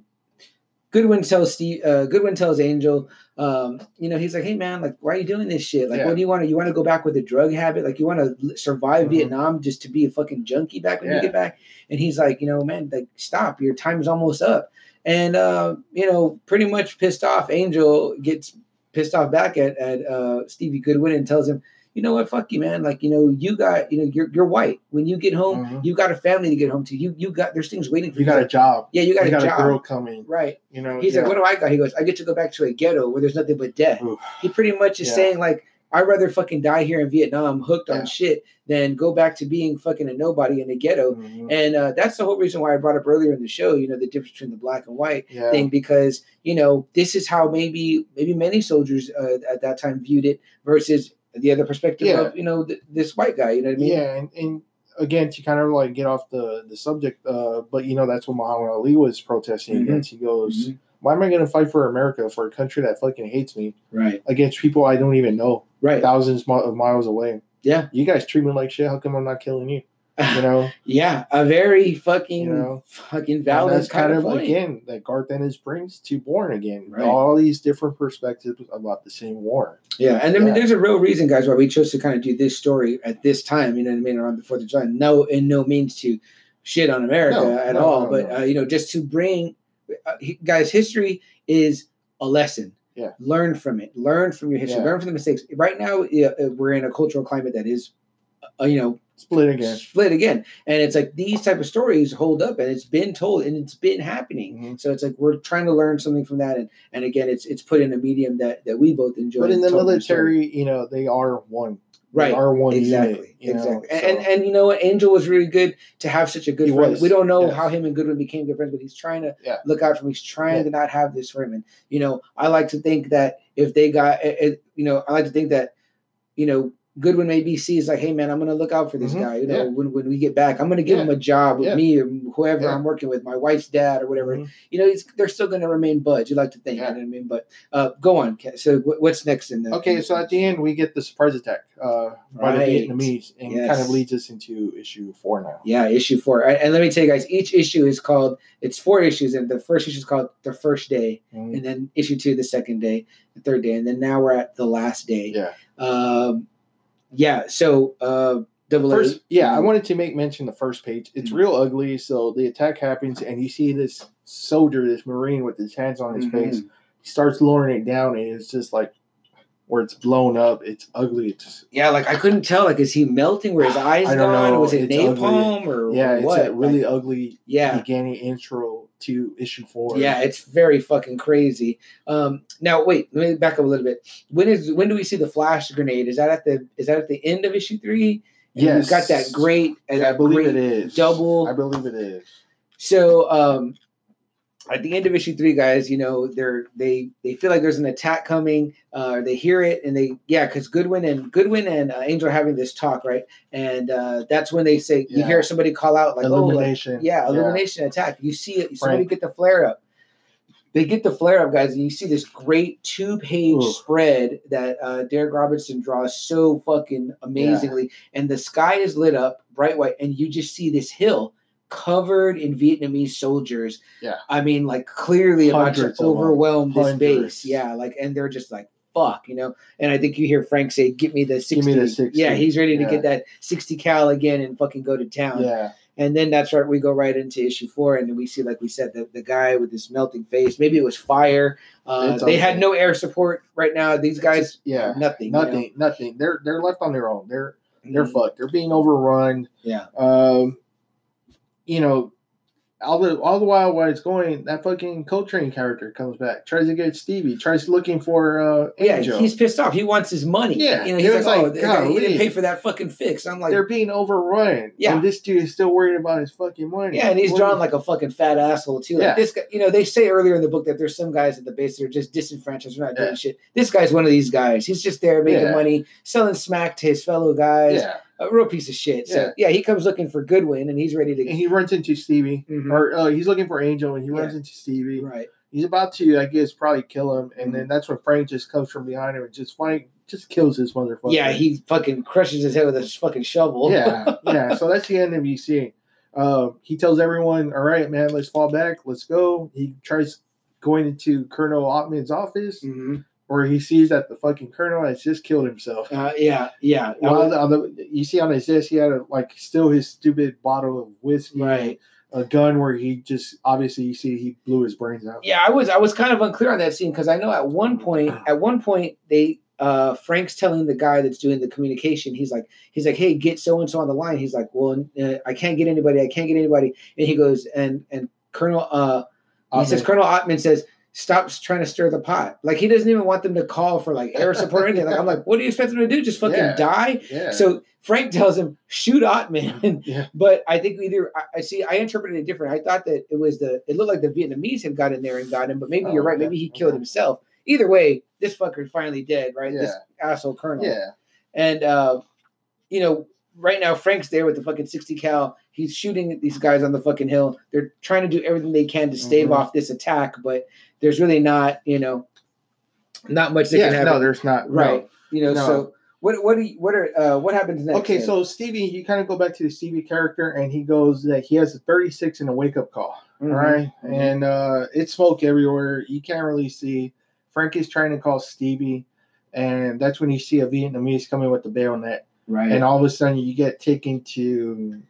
A: Goodwin tells Steve, uh, Goodwin tells Angel, um, you know, he's like, hey man, like, why are you doing this shit? Like,
B: Yeah.
A: what do you want to? You want to go back with a drug habit? Like, you want to survive
B: Mhm.
A: Vietnam just to be a fucking junkie back when you get back? And he's like, you know, man, like, stop, your time's almost up. And uh, you know, pretty much pissed off, Angel gets pissed off back at at uh, Stevie Goodwin and tells him, you know what, fuck you, man. Like, you know, you got, you know, you're you're white. When you get home,
B: Mhm.
A: you got a family to get home to. You you got there's things waiting for
B: You
A: you.
B: got a job.
A: yeah, you got
B: You
A: a
B: got
A: job.
B: a girl coming.
A: Right.
B: You know,
A: He's
B: yeah.
A: like, what do I got? He goes, I get to go back to a ghetto where there's nothing but death.
B: Oof.
A: He pretty much is
B: Yeah.
A: saying like, I'd rather fucking die here in Vietnam, hooked
B: Yeah.
A: on shit, than go back to being fucking a nobody in the ghetto.
B: Mhm.
A: And uh, that's the whole reason why I brought up earlier in the show, you know, the difference between the black and white
B: Yeah.
A: thing, because you know this is how maybe maybe many soldiers uh, at that time viewed it versus the other perspective
B: Yeah.
A: of you know th- this white guy. You know what I mean?
B: yeah, and, and again to kind of like get off the the subject, uh, but you know that's what Muhammad Ali was protesting
A: Mhm.
B: against. He goes,
A: Mhm.
B: "Why am I going to fight for America for a country that fucking hates me
A: Right.
B: against people I don't even know,
A: Right.
B: thousands of miles away?
A: Yeah.
B: You guys treat me like shit. How come I'm not killing you? You know,
A: yeah. A very fucking
B: You know?
A: fucking
B: And
A: valid
B: that's kind of
A: point.
B: again that Garth Ennis brings to Born again.
A: Right.
B: All these different perspectives about the same war.
A: Yeah, and I mean,
B: Yeah.
A: there's a real reason, guys, why we chose to kind of do this story at this time. You know what I mean, around the Fourth of July. No, in no means to shit on America
B: No,
A: at
B: no,
A: all,
B: no,
A: but. Uh, you know, just to bring, guys, history is a lesson.
B: Yeah.
A: learn from it. Learn from your history.
B: Yeah.
A: Learn from the mistakes. Right now, uh, we're in a cultural climate that is, uh, you know,
B: Split again.
A: split again, and it's like these type of stories hold up, and it's been told, and it's been happening.
B: Mhm.
A: So it's like we're trying to learn something from that, and and again, it's it's put in a medium that that we both enjoy.
B: But in the military, you know, they are one.
A: Right.
B: are one
A: exactly,
B: unit. You know,
A: exactly.
B: so-
A: And, and and you know what? Angel was really good to have such a good
B: He
A: friend.
B: was,
A: We don't know
B: yes.
A: how him and Goodwin became good friends, but he's trying to
B: Yeah.
A: look out for him. He's trying
B: Yeah.
A: to not have this for him. And you know, I like to think that if they got, it, it- you know, I like to think that, you know. Goodwin maybe sees like, hey man, I'm gonna look out for this
B: Mhm,
A: guy. You know,
B: yeah.
A: when, when we get back, I'm gonna give
B: Yeah.
A: him a job with
B: Yeah.
A: me or whoever. I'm working with, my wife's dad or whatever.
B: Mhm.
A: You know, they're still gonna remain buds. You like to think, you know what I mean? But uh, go on. So wh- what's next in the?
B: Okay, so at the end we get the surprise attack uh, by the
A: Right.
B: Vietnamese, and
A: Yes.
B: kind of leads us into issue four now.
A: Yeah, issue four. And- And let me tell you guys, each issue is called, it's four issues, and the first issue is called The First Day,
B: Mhm.
A: and then issue two, the second day, the third day, and then now we're at the last day.
B: Yeah.
A: Um, yeah, so uh, double
B: First, yeah, I wanted to make mention the first page. It's
A: Mhm.
B: real ugly. So the attack happens, and you see this soldier, this marine, with his hands on his
A: Mhm.
B: face. He starts lowering it down, and it's just like where it's blown up. It's ugly. It's
A: Yeah, like I couldn't tell, like, is he melting? Where his eyes
B: I don't
A: gone?
B: know.
A: Was it
B: It's
A: napalm or
B: yeah, it's
A: what?
B: a really
A: Like,
B: ugly
A: yeah,
B: beginning intro to issue four.
A: Yeah, it's very fucking crazy. Um, now wait, let me back up a little bit. When is when do we see the flash grenade? Is that at the is that at the end of issue three? And
B: Yes.
A: you've got that great,
B: I
A: that
B: believe it is
A: double.
B: I believe it is.
A: So um, at the end of issue three, guys, you know they're they they feel like there's an attack coming. Uh, they hear it and they yeah, because Goodwin and Goodwin and uh, Angel are having this talk right, and uh, that's when they say you hear somebody call out like oh like,
B: Illumination.
A: yeah illumination attack. You see it. Somebody get the flare up. They get the flare up, guys, and you see this great two page spread that uh, Darick Robinson draws so fucking amazingly. And the sky is lit up bright white, and you just see this hill covered in Vietnamese soldiers.
B: Yeah.
A: I mean, like clearly about to
B: Hundreds of them.
A: overwhelm this base. Yeah, like, and they're just like, fuck, you know. And I think you hear Frank say, get me the 60.
B: Give me the 60.
A: Yeah, he's ready to
B: Yeah.
A: get that sixty cal again and fucking go to town.
B: Yeah.
A: And then that's right. We go right into issue four, and then we see, like we said, the, the guy with this melting face. Maybe it was fire. Uh, they had no air support right now. These guys,
B: Yeah.
A: nothing. you know?
B: Nothing. Nothing. They're they're left on their own. They're they're
A: Mhm.
B: fucked. They're being overrun.
A: Yeah.
B: Um, you know, all the all the while while it's going, that fucking Coltrane character comes back, tries to get Stevie, tries looking for uh
A: Yeah, he's pissed off. He wants his money.
B: Yeah,
A: you know, he's
B: was
A: like, oh,
B: like,
A: the he didn't pay for that fucking fix. I'm like,
B: They're being overrun.
A: Yeah.
B: And this dude is still worried about his fucking money.
A: yeah, and he's drawn like a fucking fat asshole too. Like
B: Yeah.
A: this guy, you know, they say earlier in the book that there's some guys at the base that are just disenfranchised, they're not doing shit. This guy's one of these guys. He's just there making
B: Yeah.
A: money, selling smack to his fellow guys.
B: Yeah.
A: A real piece of shit. So
B: Yeah.
A: yeah, he comes looking for Goodwin, and he's ready to.
B: And he runs into Stevie.
A: Mhm.
B: Or uh, he's looking for Angel and he runs
A: Yeah.
B: into Stevie.
A: right.
B: He's about to, I guess, probably kill him. And
A: Mhm.
B: then that's when Frank just comes from behind him and just fight, just kills this motherfucker.
A: Yeah, he fucking crushes his head with a fucking shovel.
B: yeah, yeah. So that's the end of you seeing. Uh, he tells everyone, "All right, man, let's fall back. Let's go." He tries going into Colonel Ottman's office,
A: Mhm.
B: Where he sees that the fucking colonel has just killed himself.
A: Uh, yeah, yeah.
B: While the, the, you see on his desk, he had a, like still his stupid bottle of whiskey,
A: right.
B: a gun where he just obviously you see he blew his brains out.
A: Yeah, I was I was kind of unclear on that scene because I know at one point at one point they uh Frank's telling the guy that's doing the communication he's like he's like hey get so and so on the line he's like well uh, I can't get anybody I can't get anybody and he goes and and Colonel uh he says Colonel Ottman says stop trying to stir the pot like he doesn't even want them to call for like air support or anything like I'm like what do you expect them to do just fucking
B: Yeah.
A: die
B: yeah.
A: so Frank tells him shoot Ottman
B: yeah,
A: but I think either I, I see I interpreted it different. I thought that it was the it looked like the Vietnamese had got in there and got him, but maybe
B: Oh,
A: you're right. Maybe he killed
B: Okay.
A: himself. Either way, this fucker's finally dead, right? This asshole colonel.
B: yeah,
A: And uh, you know, right now Frank's there with the fucking 60 cal. He's shooting these guys on the fucking hill. They're trying to do everything they can to stave
B: Mhm.
A: off this attack, but there's really not, you know, not much they
B: yeah.
A: can have.
B: No, there's not. no.
A: right. You know,
B: No.
A: so what what do you, what are uh what happens next?
B: Okay,
A: then?
B: so Stevie, you kind of go back to the Stevie character, and he goes that he has a 36 in a wake up call.
A: Mhm.
B: All right,
A: Mhm.
B: and uh, it's smoke everywhere. You can't really see. Frank is trying to call Stevie, and that's when you see a Vietnamese coming with the bayonet,
A: right.
B: and all of a sudden you get taken to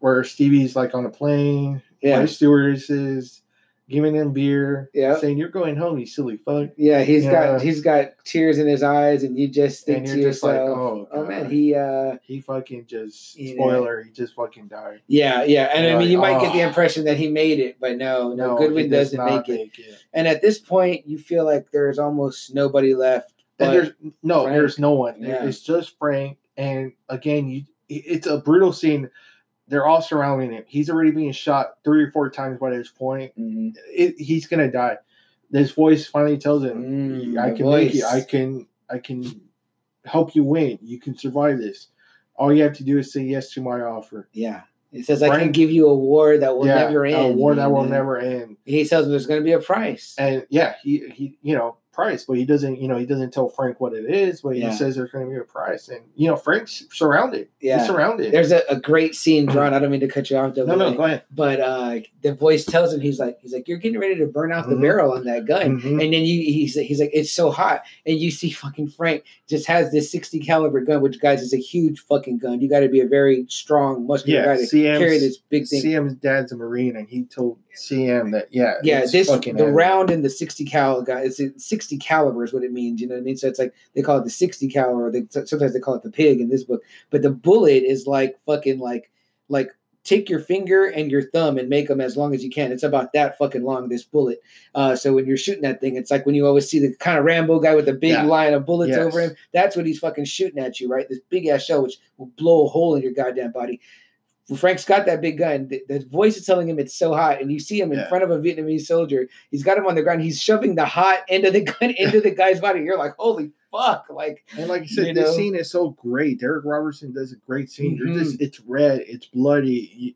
B: where Stevie's like on a plane.
A: yeah.
B: Yeah, stewardesses giving him beer.
A: Yeah.
B: saying you're going home, you silly fuck.
A: Yeah, he's
B: Yeah.
A: got he's got tears in his eyes, and you just think to
B: just like,
A: yourself,
B: oh,
A: "Oh man, he uh,
B: He fucking just spoiler. He just fucking died.
A: yeah, yeah." And I
B: You're
A: mean,
B: like,
A: you might get the
B: "Oh."
A: impression that he made it, but no, no,
B: he
A: Goodwin
B: does
A: doesn't
B: not
A: make it. And at this point, you feel like there's almost nobody left.
B: And there's no,
A: Frank.
B: there's no one.
A: Yeah.
B: It's just Frank. And again, you it's a brutal scene. They're all surrounding him. He's already being shot three or four times by this point.
A: Mhm.
B: It, he's gonna die. This voice finally tells him,
A: Mm,
B: "I can make
A: you.
B: I can. I can help you win. You can survive this. All you have to do is say yes to my offer.
A: yeah, it says I can give you a war that will
B: yeah,
A: never end.
B: A war that will never end.
A: He tells him there's going to be a price.
B: And yeah, he he you know price, but he doesn't you know he doesn't tell Frank what it is, but
A: Yeah.
B: he says there's going to be a price, and you know Frank's surrounded.
A: Yeah.
B: He's surrounded.
A: There's a, a great scene drawn. I don't mean to cut you off,
B: no, no, go ahead.
A: but uh, the voice tells him he's like he's like you're getting ready to burn out the
B: Mhm.
A: barrel on that gun.
B: Mhm.
A: And then you, he's he's like, it's so hot, and you see fucking Frank just has this sixty caliber gun, which guys is a huge fucking gun. You got to be a very strong, muscular
B: Yeah,
A: guy to
B: CM's
A: carry this big thing.
B: CM's dad's a marine, and he told CM that yeah,
A: yeah, this the round in the sixty cal guy. It's a sixty caliber is what it means. You know what I mean? So it's like they call it the sixty caliber. they sometimes they call it the pig in this book. But the bullet is like fucking like like take your finger and your thumb and make them as long as you can. It's about that fucking long, this bullet. Uh, so when you're shooting that thing, it's like when you always see the kind of Rambo guy with the big
B: Yeah.
A: line of bullets
B: Yes.
A: over him. That's what he's fucking shooting at you, right? This big ass shell, which will blow a hole in your goddamn body. Frank's got that big gun. The, the voice is telling him it's so hot, and you see him in
B: Yeah.
A: front of a Vietnamese soldier. He's got him on the ground. He's shoving the hot end of the gun into the guy's body. You're like, holy fuck! Like,
B: And like you said,
A: You
B: this
A: know?
B: scene is so great. Darick Robertson does a great scene. You're
A: Mhm.
B: just it's red, it's bloody.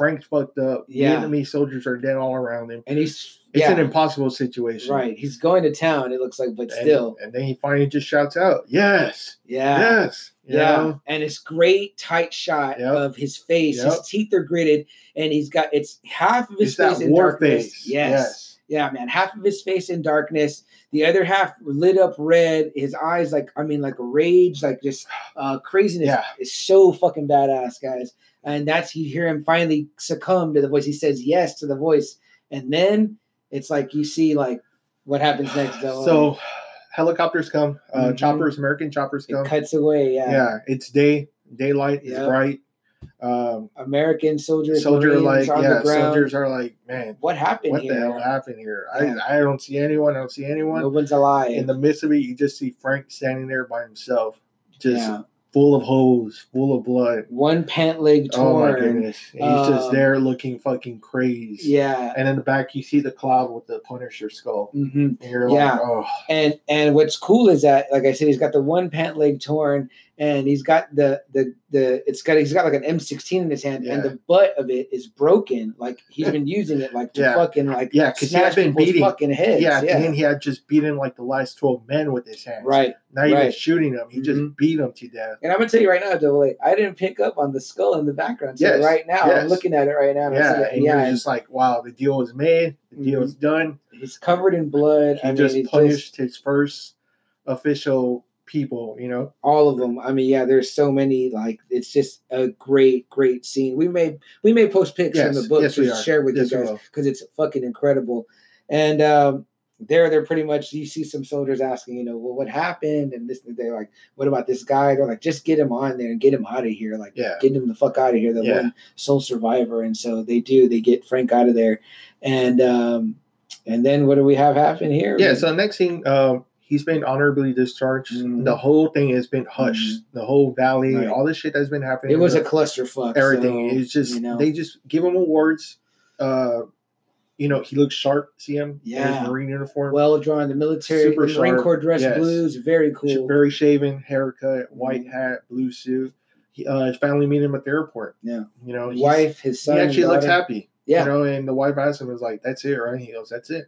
B: Frank's fucked up.
A: Yeah.
B: Vietnamese soldiers are dead all around him.
A: and he's
B: It's
A: yeah,
B: an impossible situation.
A: right. He's going to town. It looks like, but
B: And,
A: still,
B: and then he finally just shouts out, "Yes,
A: yeah.
B: yes."
A: Yeah,
B: know?
A: and it's great tight shot
B: Yep.
A: of his face.
B: Yep.
A: His teeth are gritted, and he's got it's half of his
B: It's
A: face in
B: war
A: darkness.
B: face.
A: Yes. yeah, man, half of his face in darkness, the other half lit up red. His eyes, like I mean, like rage, like just uh, craziness.
B: Yeah.
A: is so fucking badass, guys. And that's you hear him finally succumb to the voice. He says yes to the voice, and then it's like you see like what happens next. though.
B: So helicopters come, uh,
A: Mhm.
B: choppers, American choppers
A: it
B: come.
A: cuts away. Yeah,
B: yeah. it's day, daylight, it's
A: Yeah.
B: bright. Um,
A: American soldiers,
B: soldier like yeah, soldiers are like, man,
A: what happened
B: what
A: here?
B: the hell happened here?
A: Yeah.
B: I, I don't see anyone. I don't see anyone.
A: No one's alive.
B: In the midst of it, you just see Frank standing there by himself, just
A: yeah.
B: Full of holes, full of blood.
A: One pant leg torn.
B: Oh my goodness! And he's just
A: Um,
B: there looking fucking crazy.
A: yeah.
B: And in the back, you see the cloud with the Punisher skull.
A: hmm
B: you're
A: Yeah.
B: like, oh,
A: And and what's cool is that, like I said, he's got the one pant leg torn, and he's got the the the it's got he's got like an M16 in his hand, and the butt of it is broken. Like he's been using it like to
B: Yeah.
A: fucking like
B: yeah, because he had been beating-
A: fucking heads.
B: yeah.
A: Yeah,
B: And he had just beaten like the last twelve men with his hands.
A: right.
B: Not even
A: right.
B: shooting them. He just
A: Mhm.
B: beat them to death.
A: And I'm gonna tell you right now, Double A, I didn't pick up on the skull in the background. So
B: Yes,
A: right now, I'm looking at it right now. And
B: Yeah, and
A: yeah,
B: just like, wow, the deal was made. The deal
A: Mhm.
B: is done.
A: he's covered in blood.
B: He
A: I mean,
B: just punished his first official people. You know,
A: all of them. I mean, yeah, there's so many. Like, it's just a great, great scene. We may we may post pics from
B: Yes,
A: the book
B: yes,
A: to share with
B: Yes,
A: you guys because it's fucking incredible. And um, there, they're pretty much. You see some soldiers asking, you know, well, what happened? And this, and they're like, what about this guy? They're like, just get him on there and get him out of here. Like,
B: Yeah.
A: get him the fuck out of here. The
B: Yeah.
A: one sole survivor. And so they do. They get Frank out of there, and um, and then what do we have happen here?
B: yeah. So next thing, um, he's been honorably discharged.
A: Mhm.
B: The whole thing has been hushed. The whole valley,
A: Right.
B: all this shit that's been happening.
A: it was a clusterfuck.
B: everything.
A: so,
B: it's just
A: you know.
B: they just give him awards. Uh, you know, he looks sharp. See him in
A: Yeah.
B: his marine uniform.
A: well drawn. The military,
B: Super
A: the Marine
B: sharp,
A: Corps dress
B: yes.
A: blues, very cool.
B: Very shaven, haircut, white
A: Mhm.
B: hat, blue suit. He, uh, his family meet him at the airport.
A: Yeah.
B: You know,
A: wife, his son,
B: He actually looks happy.
A: Yeah,
B: You know, and the wife asked him, "Was like, that's it, right?" He goes, "That's it.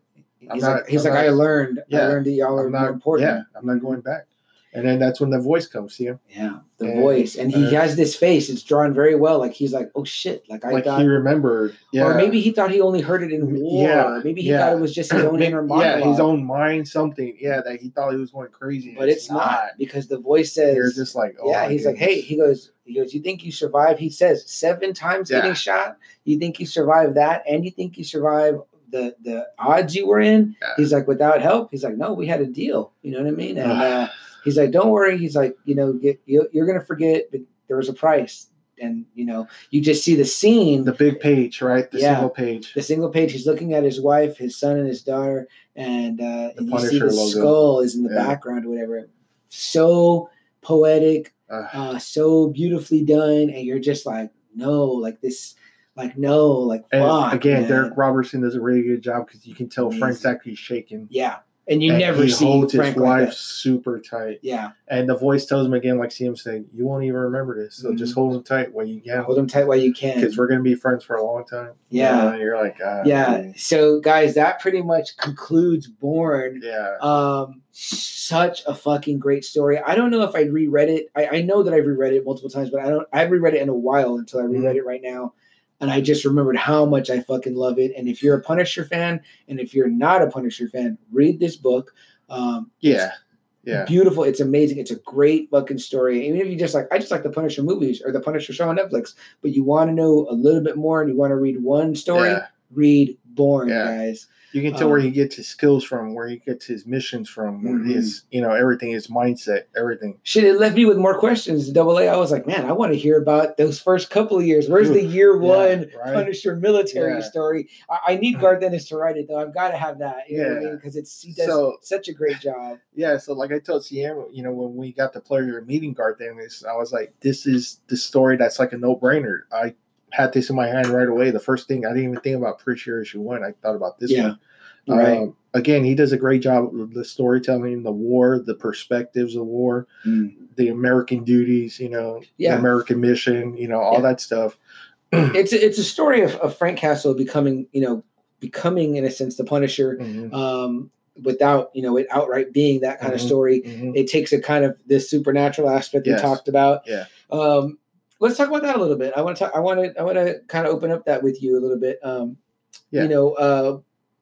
B: I'm
A: he's
B: not-
A: like, he's
B: I'm
A: like,
B: not-
A: I learned, I learned that y'all are
B: not.
A: important.
B: Yeah, I'm not going back." And then that's when the voice comes. See him,
A: Yeah, the
B: And-
A: voice, and he
B: uh,
A: has this face. It's drawn very well. Like he's like, oh shit, like I
B: like
A: thought,
B: he remembered. Yeah.
A: or maybe he thought he only heard it in war.
B: Yeah,
A: maybe he
B: yeah.
A: thought it was just his own
B: Maybe-
A: inner monologue.
B: yeah, his own mind, something. Yeah, that he thought he was going crazy,
A: but it's not because the voice says,
B: You're just like, oh
A: yeah, he's like, hey, he goes, he goes, you think you survived? He says seven times
B: Yeah.
A: getting shot. You think you survived that, and you think you survived the the odds you were in?
B: Yeah.
A: He's like, without help. He's like, no, we had a deal. You know what I mean? And uh, he's like, don't worry. He's like, you know, get, you, you're gonna forget, but there was a price, and you know, you just see the scene.
B: the big page, right? The
A: Yeah.
B: single page.
A: the single page, he's looking at his wife, his son, and his daughter, and, uh,
B: The
A: and you see the
B: logo.
A: skull is in the
B: Yeah.
A: background or whatever. So poetic,
B: Uh,
A: uh, so beautifully done, and you're just like, no, like this, like no, like
B: and
A: fuck.
B: again,
A: man.
B: Darick Robertson does a really good job because you can tell
A: Amazing.
B: Frank's actually shaking.
A: yeah, and you
B: And
A: never
B: he
A: see
B: holds
A: Frank
B: his wife
A: that.
B: super tight,
A: Yeah,
B: and the voice tells him again, like CM saying, "You won't even remember this, so just hold him tight while you can,
A: hold him tight while you can.
B: because we're gonna be friends for a long time."
A: Yeah.
B: Uh, you're like, ah,
A: yeah.
B: man.
A: So, guys, that pretty much concludes Born.
B: yeah,
A: Um, such a fucking great story. I don't know if I reread it. I, I know that I've reread it multiple times, but I don't. I haven't reread it in a while until I reread it right now, and I just remembered how much I fucking love it. And if you're a Punisher fan, and if you're not a Punisher fan, read this book. Um,
B: yeah, yeah.
A: beautiful. It's amazing. It's a great fucking story. Even if you just like, I just like the Punisher movies or the Punisher show on Netflix, but you want to know a little bit more and you want to read one story,
B: Yeah.
A: read Born,
B: Yeah.
A: guys.
B: You can tell where
A: Um,
B: he gets his skills from, where he gets his missions from, where
A: Mhm.
B: his you know everything, his mindset, everything.
A: Shit, it left me with more questions. Double A, I was like, man, I want to hear about those first couple of years. Where's the year
B: Yeah,
A: one
B: right.
A: Punisher military
B: Yeah.
A: story? I, I need Garth Ennis to write it though. I've got to have that. You know what I
B: Yeah.
A: mean? Because it's he does
B: So-
A: such a great job.
B: Yeah, so like I told CM, you know, when we got the pleasure of meeting Garth Ennis, I was like, this is the story that's like a no brainer. I had this in my hand right away. The first thing I didn't even think about Sure issue one. I thought about this
A: Yeah.
B: one.
A: Right.
B: Um, again, he does a great job of the storytelling, the war, the perspectives of war, the American duties, you know,
A: Yeah.
B: the American mission, you know, all
A: Yeah.
B: that stuff.
A: It's a, it's a story of, of Frank Castle becoming, you know, becoming in a sense the Punisher,
B: Mhm,
A: um, without you know it outright being that kind of
B: Mhm.
A: story.
B: mhm.
A: It takes a kind of this supernatural aspect
B: Yes.
A: we talked about.
B: Yeah.
A: Um, let's talk about that a little bit. I want to talk. I want to. I want to kind of open up that with you a little bit. Um,
B: Yeah.
A: You know, uh,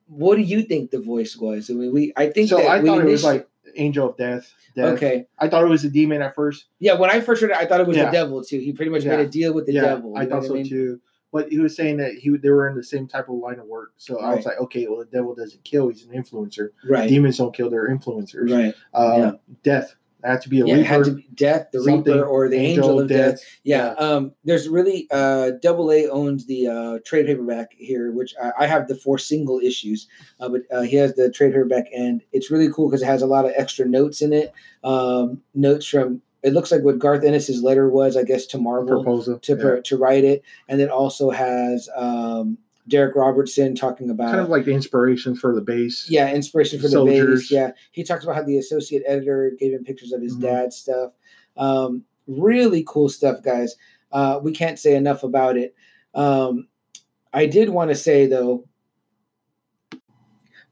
A: what do you think the voice was? I mean, we. I think
B: So
A: that
B: I thought it was like Angel of Death. Death.
A: okay.
B: I thought it was a demon at first.
A: Yeah, when I first read it, I thought it was
B: Yeah.
A: the devil too. He pretty much
B: Yeah.
A: made a deal with the
B: yeah,
A: devil.
B: I thought so
A: mean?
B: too. But he was saying that he they were in the same type of line of work. So I was like, okay, well, the devil doesn't kill; he's an influencer.
A: Right.
B: Demons don't kill; they're influencers.
A: Right.
B: Uh,
A: Yeah.
B: Death. Had to be a
A: Yeah,
B: reaper.
A: to be death, the reaper, or the angel, of death. Yeah,
B: Yeah.
A: um, there's really uh, Double A owns the uh, trade paperback here, which I, I have the four single issues, uh, but uh, he has the trade paperback, and it's really cool because it has a lot of extra notes in it. Um, notes from it looks like what Garth Ennis's letter was, I guess, to Marvel
B: proposal.
A: to
B: yeah.
A: per, to write it, and it also has um, Darick Robertson talking about
B: kind of like the inspiration for the base.
A: yeah, inspiration for the
B: Soldiers.
A: base. Yeah, he talks about how the associate editor gave him pictures of his
B: Mhm.
A: dad's stuff. Um, really cool stuff, guys. Uh, we can't say enough about it. Um, I did want to say though,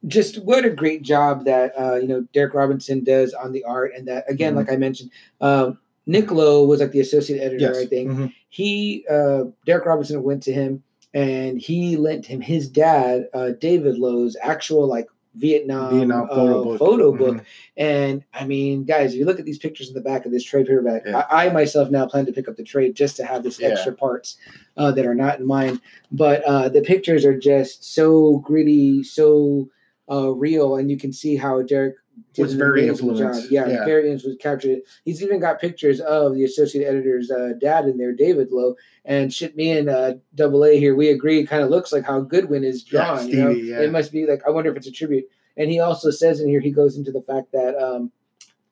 A: just what a great job that uh, you know Darick Robinson does on the art, and that again,
B: Mhm.
A: like I mentioned, um, Nick Lowe was like the associate editor,
B: Yes.
A: I think
B: Mhm.
A: he uh Darick Robinson went to him and he lent him his dad uh David Lowe's actual like Vietnam,
B: Vietnam photo
A: uh,
B: book.
A: photo book.
B: Mhm.
A: And I mean, guys, if you look at these pictures in the back of this trade paperback,
B: Yeah.
A: I, I myself now plan to pick up the trade just to have this
B: Yeah.
A: extra parts uh, that are not in mine. But uh, the pictures are just so gritty, so uh, real, and you can see how Darick
B: Was very influenced.
A: Yeah,
B: Yeah.
A: very influenced. Captured it. He's even got pictures of the associate editor's uh, dad in there, David Lowe, and shit. Me and uh, Double A here, we agree. It kind of looks like how Goodwin is
B: Yeah,
A: drawn. you know?
B: Yeah.
A: It must be like I wonder if it's a tribute. And he also says in here, he goes into the fact that um,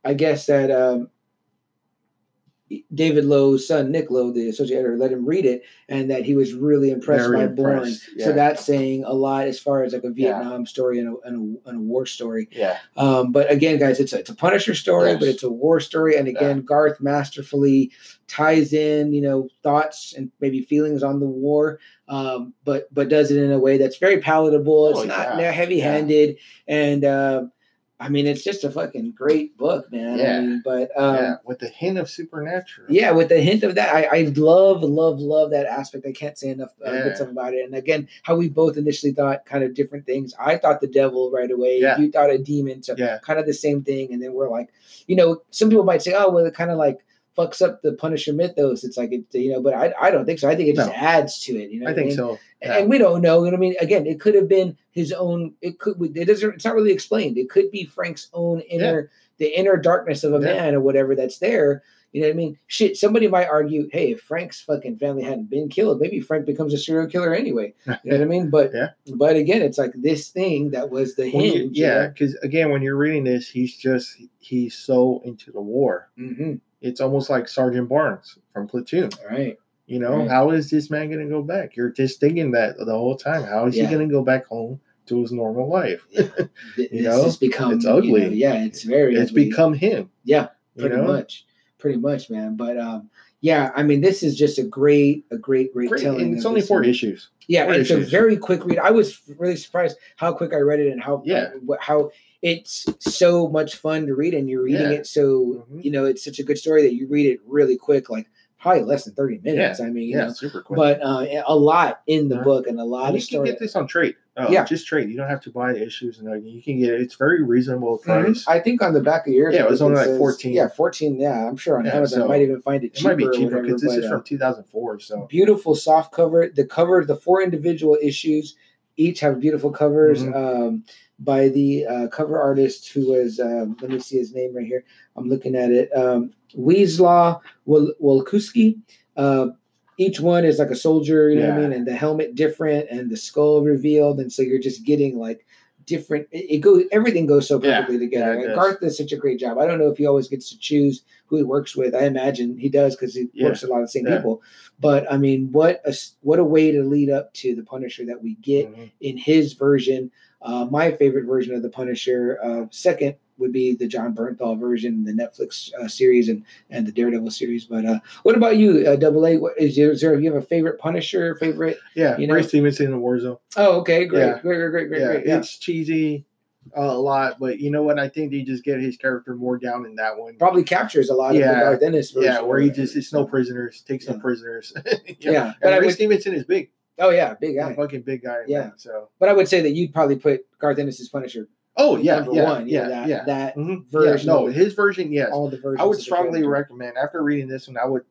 A: I guess that um, David Lowe's son, Nick Lowe, the associate editor, let him read it, and that he was really impressed
B: Very
A: by Born.
B: impressed,
A: So that's saying a lot as far as like a
B: Yeah.
A: Vietnam story and a, and, a, and a war story.
B: Yeah.
A: Um, but again, guys, it's a, it's a Punisher story,
B: Yes.
A: but it's a war story. And again, Garth masterfully ties in, you know, thoughts and maybe feelings on the war, um, but but does it in a way that's very palatable. It's
B: Oh,
A: not
B: yeah.
A: heavy handed, and um I mean, it's just a fucking great book, man. I
B: Yeah.
A: mean, but um,
B: yeah. With the hint of supernatural.
A: yeah, with the hint of that, I, I love, love, love that aspect. I can't say enough uh, good
B: Yeah.
A: stuff about it. And again, how we both initially thought kind of different things. I thought the devil right away.
B: Yeah.
A: You thought a demon. So
B: Yeah.
A: kind of the same thing. And then we're like, you know, some people might say, oh, well, it kind of like fucks up the Punisher mythos. It's like, it, you know, but I, I don't think so. I think it just
B: No.
A: adds to it. You know,
B: I think
A: mean?
B: so.
A: And-
B: Yeah.
A: And we don't know. You know what I mean? Again, it could have been his own. It could. It doesn't. It's not really explained. It could be Frank's own inner, the inner darkness of a
B: Yeah.
A: man or whatever that's there. You know what I mean? Shit. Somebody might argue, hey, if Frank's fucking family hadn't been killed, maybe Frank becomes a serial killer anyway. You know what I mean? But
B: Yeah.
A: But again, it's like this thing that was the
B: When you-
A: hinge.
B: yeah, because again, when you're reading this, he's just he's so into the war.
A: Mm-hmm.
B: It's almost like Sergeant Barnes from Platoon.
A: All right.
B: You know,
A: Right.
B: how is this man going to go back? You're just thinking that the whole time. How is
A: Yeah.
B: he going to go back home to his normal life?
A: Th- This
B: know,
A: has become.
B: it's
A: you know,
B: ugly.
A: yeah, it's very.
B: it's
A: ugly.
B: become him.
A: Yeah.
B: You
A: pretty
B: know,
A: much pretty much man but um yeah i mean this is just a great a great great,
B: Great,
A: telling
B: and it's only four
A: thing.
B: issues.
A: yeah
B: four
A: it's a very quick read i was really surprised how quick i read it and how
B: Yeah.
A: how it's so much fun to read and you're reading
B: Yeah.
A: it so
B: Mhm.
A: you know it's such a good story that you read it really quick like probably less than 30 minutes Yeah. i mean
B: Yeah,
A: know
B: super quick.
A: but uh a lot in the
B: Yeah.
A: book and a lot
B: And
A: of
B: you can get this on trade. Uh,
A: Yeah.
B: just trade. You don't have to buy the issues, and everything. you can get it. It's very reasonable
A: Mhm.
B: price.
A: I think on the back of yours,
B: Yeah, it was only like
A: says-
B: 14.
A: Yeah, fourteen. Yeah, I'm sure on
B: Yeah,
A: Amazon. I might even find it
B: It
A: cheaper.
B: might be cheaper because this
A: but,
B: is
A: uh,
B: from 2004. So
A: beautiful soft cover. The cover, the four individual issues, each have beautiful covers
B: Mhm.
A: um, by the uh, cover artist who was. Um, let me see his name right here. I'm looking at it. Um, Wieslaw Wol- Wolkuski. Uh, each one is like a soldier, you know what I mean, and the helmet different, and the skull revealed, and so you're just getting like different. It, it goes, everything goes so
B: Yeah.
A: perfectly together.
B: Yeah, it does.
A: Garth does such a great job. I don't know if he always gets to choose who he works with. I imagine he does because he
B: Yeah.
A: works with a lot of the same
B: Yeah.
A: people. But I mean, what a what a way to lead up to the Punisher that we get
B: Mhm.
A: in his version. Uh, my favorite version of the Punisher. Uh, second would be the Jon Bernthal version, the Netflix uh, series, and and the Daredevil series. But uh, what about you, uh, Double A? What is there? Is there you have a favorite Punisher? Favorite?
B: Yeah,
A: You know-
B: Ray Stevenson in Warzone.
A: Oh, okay, great,
B: Yeah.
A: great, great, great, great,
B: yeah,
A: great. Yeah.
B: it's cheesy uh, a lot, but you know what? I think they just get his character more down in that one.
A: Probably captures a lot of the Garth Ennis version.
B: Yeah, where he just it's no prisoners, takes no
A: Yeah.
B: prisoners.
A: Yeah,
B: but
A: but I
B: Ray
A: would-
B: Stevenson is big,
A: Oh yeah, big guy.
B: fucking big guy.
A: Yeah.
B: that, so
A: But I would say that you'd probably put Garth Ennis's Punisher
B: oh yeah, yeah,
A: one. know,
B: yeah,
A: that,
B: yeah.
A: that
B: Mhm.
A: version
B: Yeah, no, his version, yes.
A: all the versions.
B: I would strongly recommend after reading this one. I would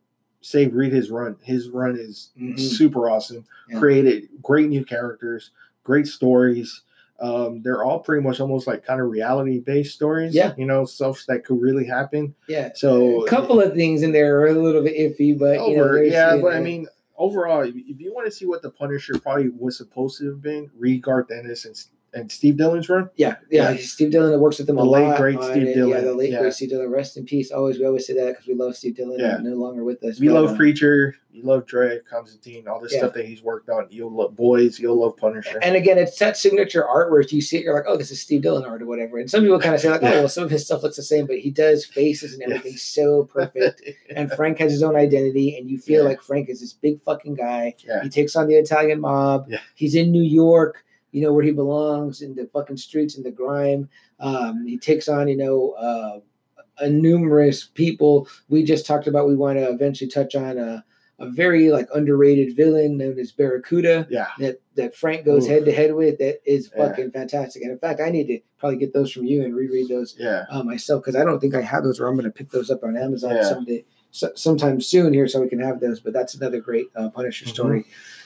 B: say read his run. His run is
A: Mhm.
B: super awesome.
A: Yeah.
B: Created great new characters, great stories. Um, they're all pretty much almost like kind of reality based stories.
A: Yeah.
B: you know, stuff that could really happen.
A: Yeah,
B: So
A: a couple of things in there are a little bit iffy, but you know,
B: yeah, but I mean, overall, if if you want to see what the Punisher probably was supposed to have been, read Garth Ennis and, and Steve Dillon's run.
A: yeah, yeah,
B: yeah.
A: Steve Dillon that works with them
B: The
A: a
B: late,
A: lot.
B: great Steve
A: it. Yeah,
B: Dillon,
A: the late
B: yeah.
A: great Steve Dillon. Rest in peace. Always, we always say that because we love Steve Dillon.
B: Yeah.
A: no longer with us. We
B: love
A: uh,
B: Preacher, you love Dredd, Constantine, all this
A: Yeah.
B: stuff that he's worked on. You'll love Boys, you'll love Punisher.
A: And again, it's that signature art where if you see it, you're like, oh, this is Steve Dillon art or whatever. And some people kind of say like, oh, well, some of his stuff looks the same, but he does faces and everything so perfect. and Frank has his own identity, and you feel like Frank is this big fucking guy.
B: Yeah.
A: He takes on the Italian mob.
B: Yeah.
A: He's in New York, you know, where he belongs in the fucking streets and the grime. Um, he takes on, you know, uh, a numerous people. We just talked about. We want to eventually touch on a, a very like underrated villain known as Barracuda
B: yeah.
A: that that Frank goes head to head with. That is
B: Yeah.
A: fucking fantastic. And in fact, I need to probably get those from you and reread those
B: Yeah.
A: uh, myself because I don't think I have those, or I'm going to pick those up on Amazon
B: Yeah.
A: someday, so, sometime soon here, so we can have those. But that's another great uh, Punisher
B: Mhm.
A: story.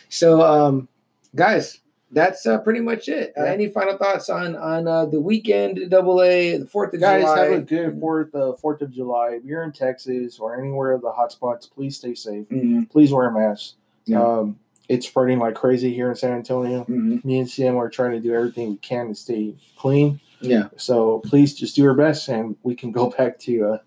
A: So, um, guys, that's uh, pretty much it. Uh, any final thoughts on on uh, the weekend, Double A, the Fourth of
B: Guys,
A: July?
B: have a good Fourth uh, Fourth of July. If you're in Texas or anywhere of the hotspots, please stay safe.
A: Mhm,
B: Please wear a mask.
A: Yeah.
B: Um, it's spreading like crazy here in San Antonio.
A: mhm.
B: Me and CM are trying to do everything we can to stay clean.
A: Yeah,
B: So please just do your best, and we can go back to uh,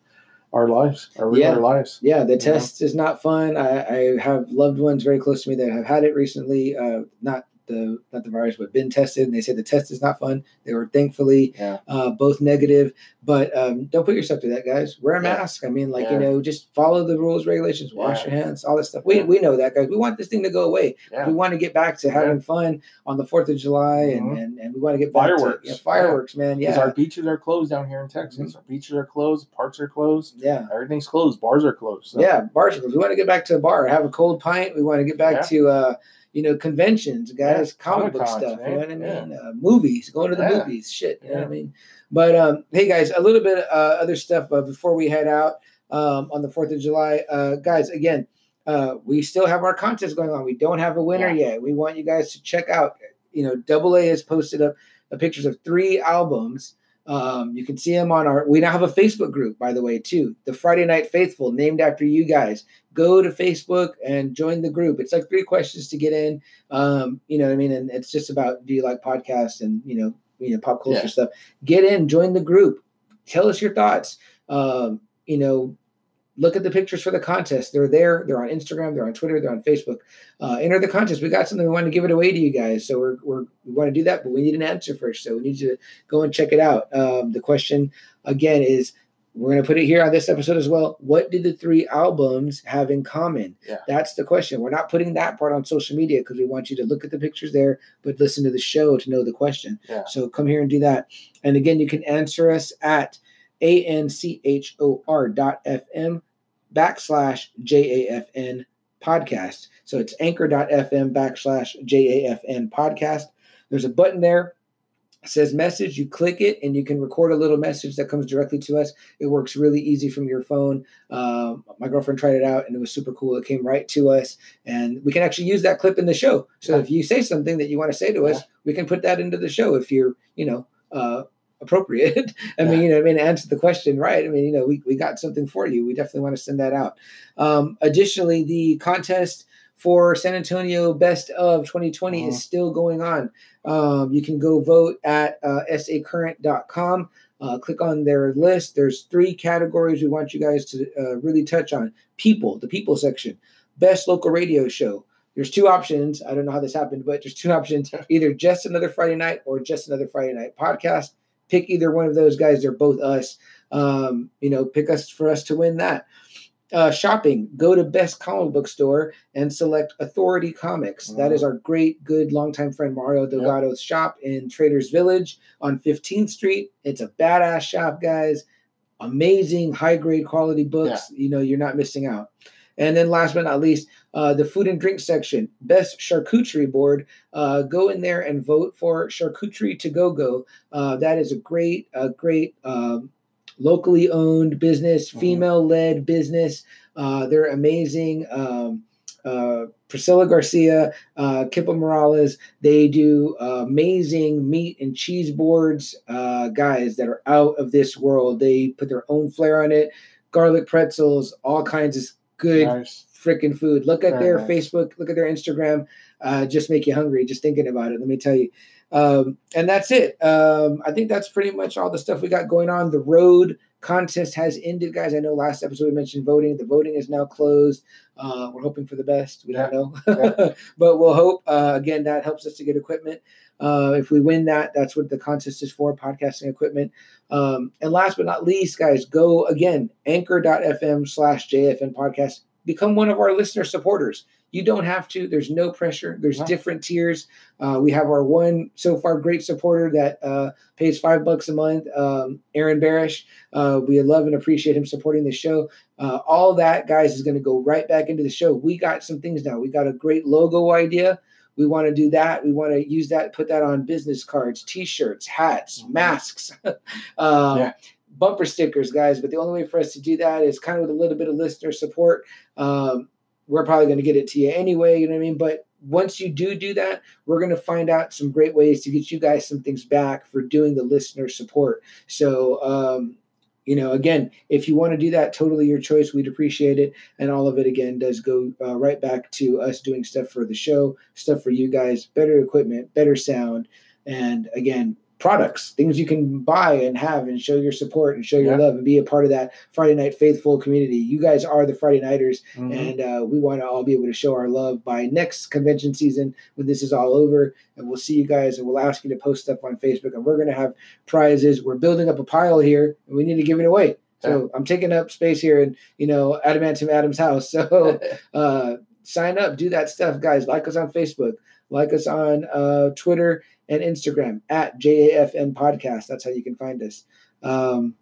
B: our lives, our regular
A: Yeah.
B: lives.
A: yeah. The
B: Yeah.
A: test is not fun. I, I have loved ones very close to me that have had it recently. Uh, not the not the virus, but been tested, and they said the test is not fun. They were thankfully
B: Yeah.
A: uh, both negative. But um, don't put yourself through that, guys. Wear a
B: Yeah.
A: mask. I mean, like you know, just follow the rules, regulations, wash
B: Yeah.
A: your hands, all this stuff. We
B: Yeah.
A: we know that, guys. We want this thing to go away.
B: Yeah.
A: We want to get back to having fun on the Fourth of July, and,
B: Mhm.
A: and and we want to get back
B: Fireworks.
A: To, yeah, fireworks, man. Yeah,
B: our beaches are closed down here in Texas. Our beaches are closed. Parks are closed.
A: yeah.
B: Everything's closed. Bars are closed. So,
A: Yeah, bars. We want to get back to a bar, have a cold pint. We want to get back
B: Yeah.
A: to uh, you know, conventions, guys,
B: Yeah,
A: comic book stuff. You know what I mean? Uh, movies, going to the
B: Yeah.
A: movies, shit. You know what I mean? But um, hey, guys, a little bit uh, other stuff uh, before we head out um, on the Fourth of July, uh, guys. Again, uh, we still have our contest going on. We don't have a winner
B: Yeah.
A: yet. We want you guys to check out. You know, Double A has posted up uh, pictures of three albums. Um, you can see them on our. We now have a Facebook group, by the way, too. The Friday Night Faithful, named after you guys. Go to Facebook and join the group. It's like three questions to get in. Um, you know what I mean? And it's just about do you like podcasts and you know, you know, pop culture
B: Yeah.
A: stuff. Get in, join the group. Tell us your thoughts. Um, you know, look at the pictures for the contest. They're there. They're on Instagram. They're on Twitter. They're on Facebook. Uh, enter the contest. We got something we want to give it away to you guys. So we're, we're we want to do that, but we need an answer first. So we need you to go and check it out. Um, the question again is we're going to put it here on this episode as well. What did the three albums have in common?
B: Yeah.
A: That's the question. We're not putting that part on social media because we want you to look at the pictures there, but listen to the show to know the question.
B: Yeah.
A: So come here and do that. And again, you can answer us at anchor dot fm backslash JAFN podcast. So it's anchor.fm backslash JAFN podcast. There's a button there. Says message, you click it, and you can record a little message that comes directly to us. It works really easy from your phone. Um, my girlfriend tried it out, and it was super cool. It came right to us, and we can actually use that clip in the show. So
B: Yeah.
A: if you say something that you want to say to us, we can put that into the show if you're, you know, uh, appropriate. I mean, you know, I mean, answer the question right. I mean, you know, we, we got something for you. We definitely want to send that out. Um, additionally, the contest for San Antonio Best of 2020
B: Mhm.
A: is still going on. Um, you can go vote at uh, sacurrent.com. Uh, click on their list. There's three categories we want you guys to uh, really touch on. People, the people section, best local radio show. There's two options. I don't know how this happened, but there's two options: either just another Friday night or just another Friday night podcast. Pick either one of those guys. They're both us. Um, you know, pick us for us to win that. Uh, shopping, go to best comic book store and select Authority Comics. That is our great, good, longtime friend Mario Delgado's shop in Traders Village on 15th Street. It's a badass shop, guys. Amazing, high grade quality books. You know, you're not missing out. And then last but not least, uh, the food and drink section, best charcuterie board. Uh, go in there and vote for charcuterie to go go. Uh, that is a great, a great um, locally owned business,
B: Mhm.
A: female led business. Uh, they're amazing. Um, uh, Priscilla Garcia, uh, Kippa Morales, they do uh, amazing meat and cheese boards, uh, guys that are out of this world. They put their own flair on it, garlic pretzels, all kinds of good
B: Nice.
A: Freaking food. Look at
B: Very
A: their
B: nice.
A: Facebook, look at their Instagram. Uh, just make you hungry just thinking about it. Let me tell you. Um, and that's it. Um, I think that's pretty much all the stuff we got going on. The road contest has ended, guys. I know last episode we mentioned voting. The voting is now closed. Uh, we're hoping for the best. We don't know, but we'll hope. Uh, again, that helps us to get equipment. Uh, if we win that, that's what the contest is for podcasting equipment. Um, and last but not least, guys, go again, anchor.fm slash JFN podcast. Become one of our listener supporters. You don't have to. There's no pressure. There's
B: No.
A: different tiers. Uh, we have our one so far great supporter that uh, pays five bucks a month, um, Aaron Barish. Uh, we love and appreciate him supporting the show. Uh, all that, guys, is going to go right back into the show. We got some things now. We got a great logo idea. We want to do that. We want to use that, put that on business cards, T-shirts, hats, masks, um,
B: Yeah.
A: Bumper stickers, guys. But the only way for us to do that is kind of with a little bit of listener support. Um, we're probably going to get it to you anyway. You know what I mean? But once you do do that, we're going to find out some great ways to get you guys some things back for doing the listener support. So, um, you know, again, if you want to do that, totally your choice. We'd appreciate it. And all of it, again, does go uh, right back to us doing stuff for the show, stuff for you guys, better equipment, better sound, and again, products, things you can buy and have and show your support and show your
B: Yeah.
A: love and be a part of that Friday Night Faithful community. You guys are the Friday Nighters
B: Mhm.
A: and uh, we want to all be able to show our love by next convention season when this is all over. And we'll see you guys and we'll ask you to post stuff on facebook and we're going to have prizes. We're building up a pile here and we need to give it away. So i'm taking up space here in you know adamantium adam's house. So uh, sign up do that stuff guys. Like us on facebook. Like us on uh, twitter and instagram at jafn podcast that's how you can find us um,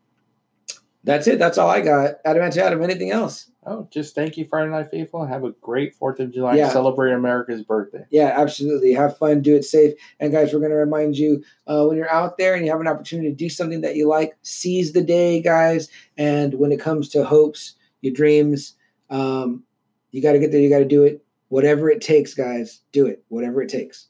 A: that's it that's all i got adamantium adam anything else
B: Oh, just thank you, Friday Night Faithful. Have a great Fourth of July.
A: Yeah.
B: Celebrate America's birthday.
A: Yeah, absolutely. Have fun, do it safe. And guys, we're going to remind you uh, when you're out there and you have an opportunity to do something that you like, seize the day, guys. And when it comes to hopes, your dreams, um, you got to get there, you got to do it. Whatever it takes, guys, do it. Whatever it takes.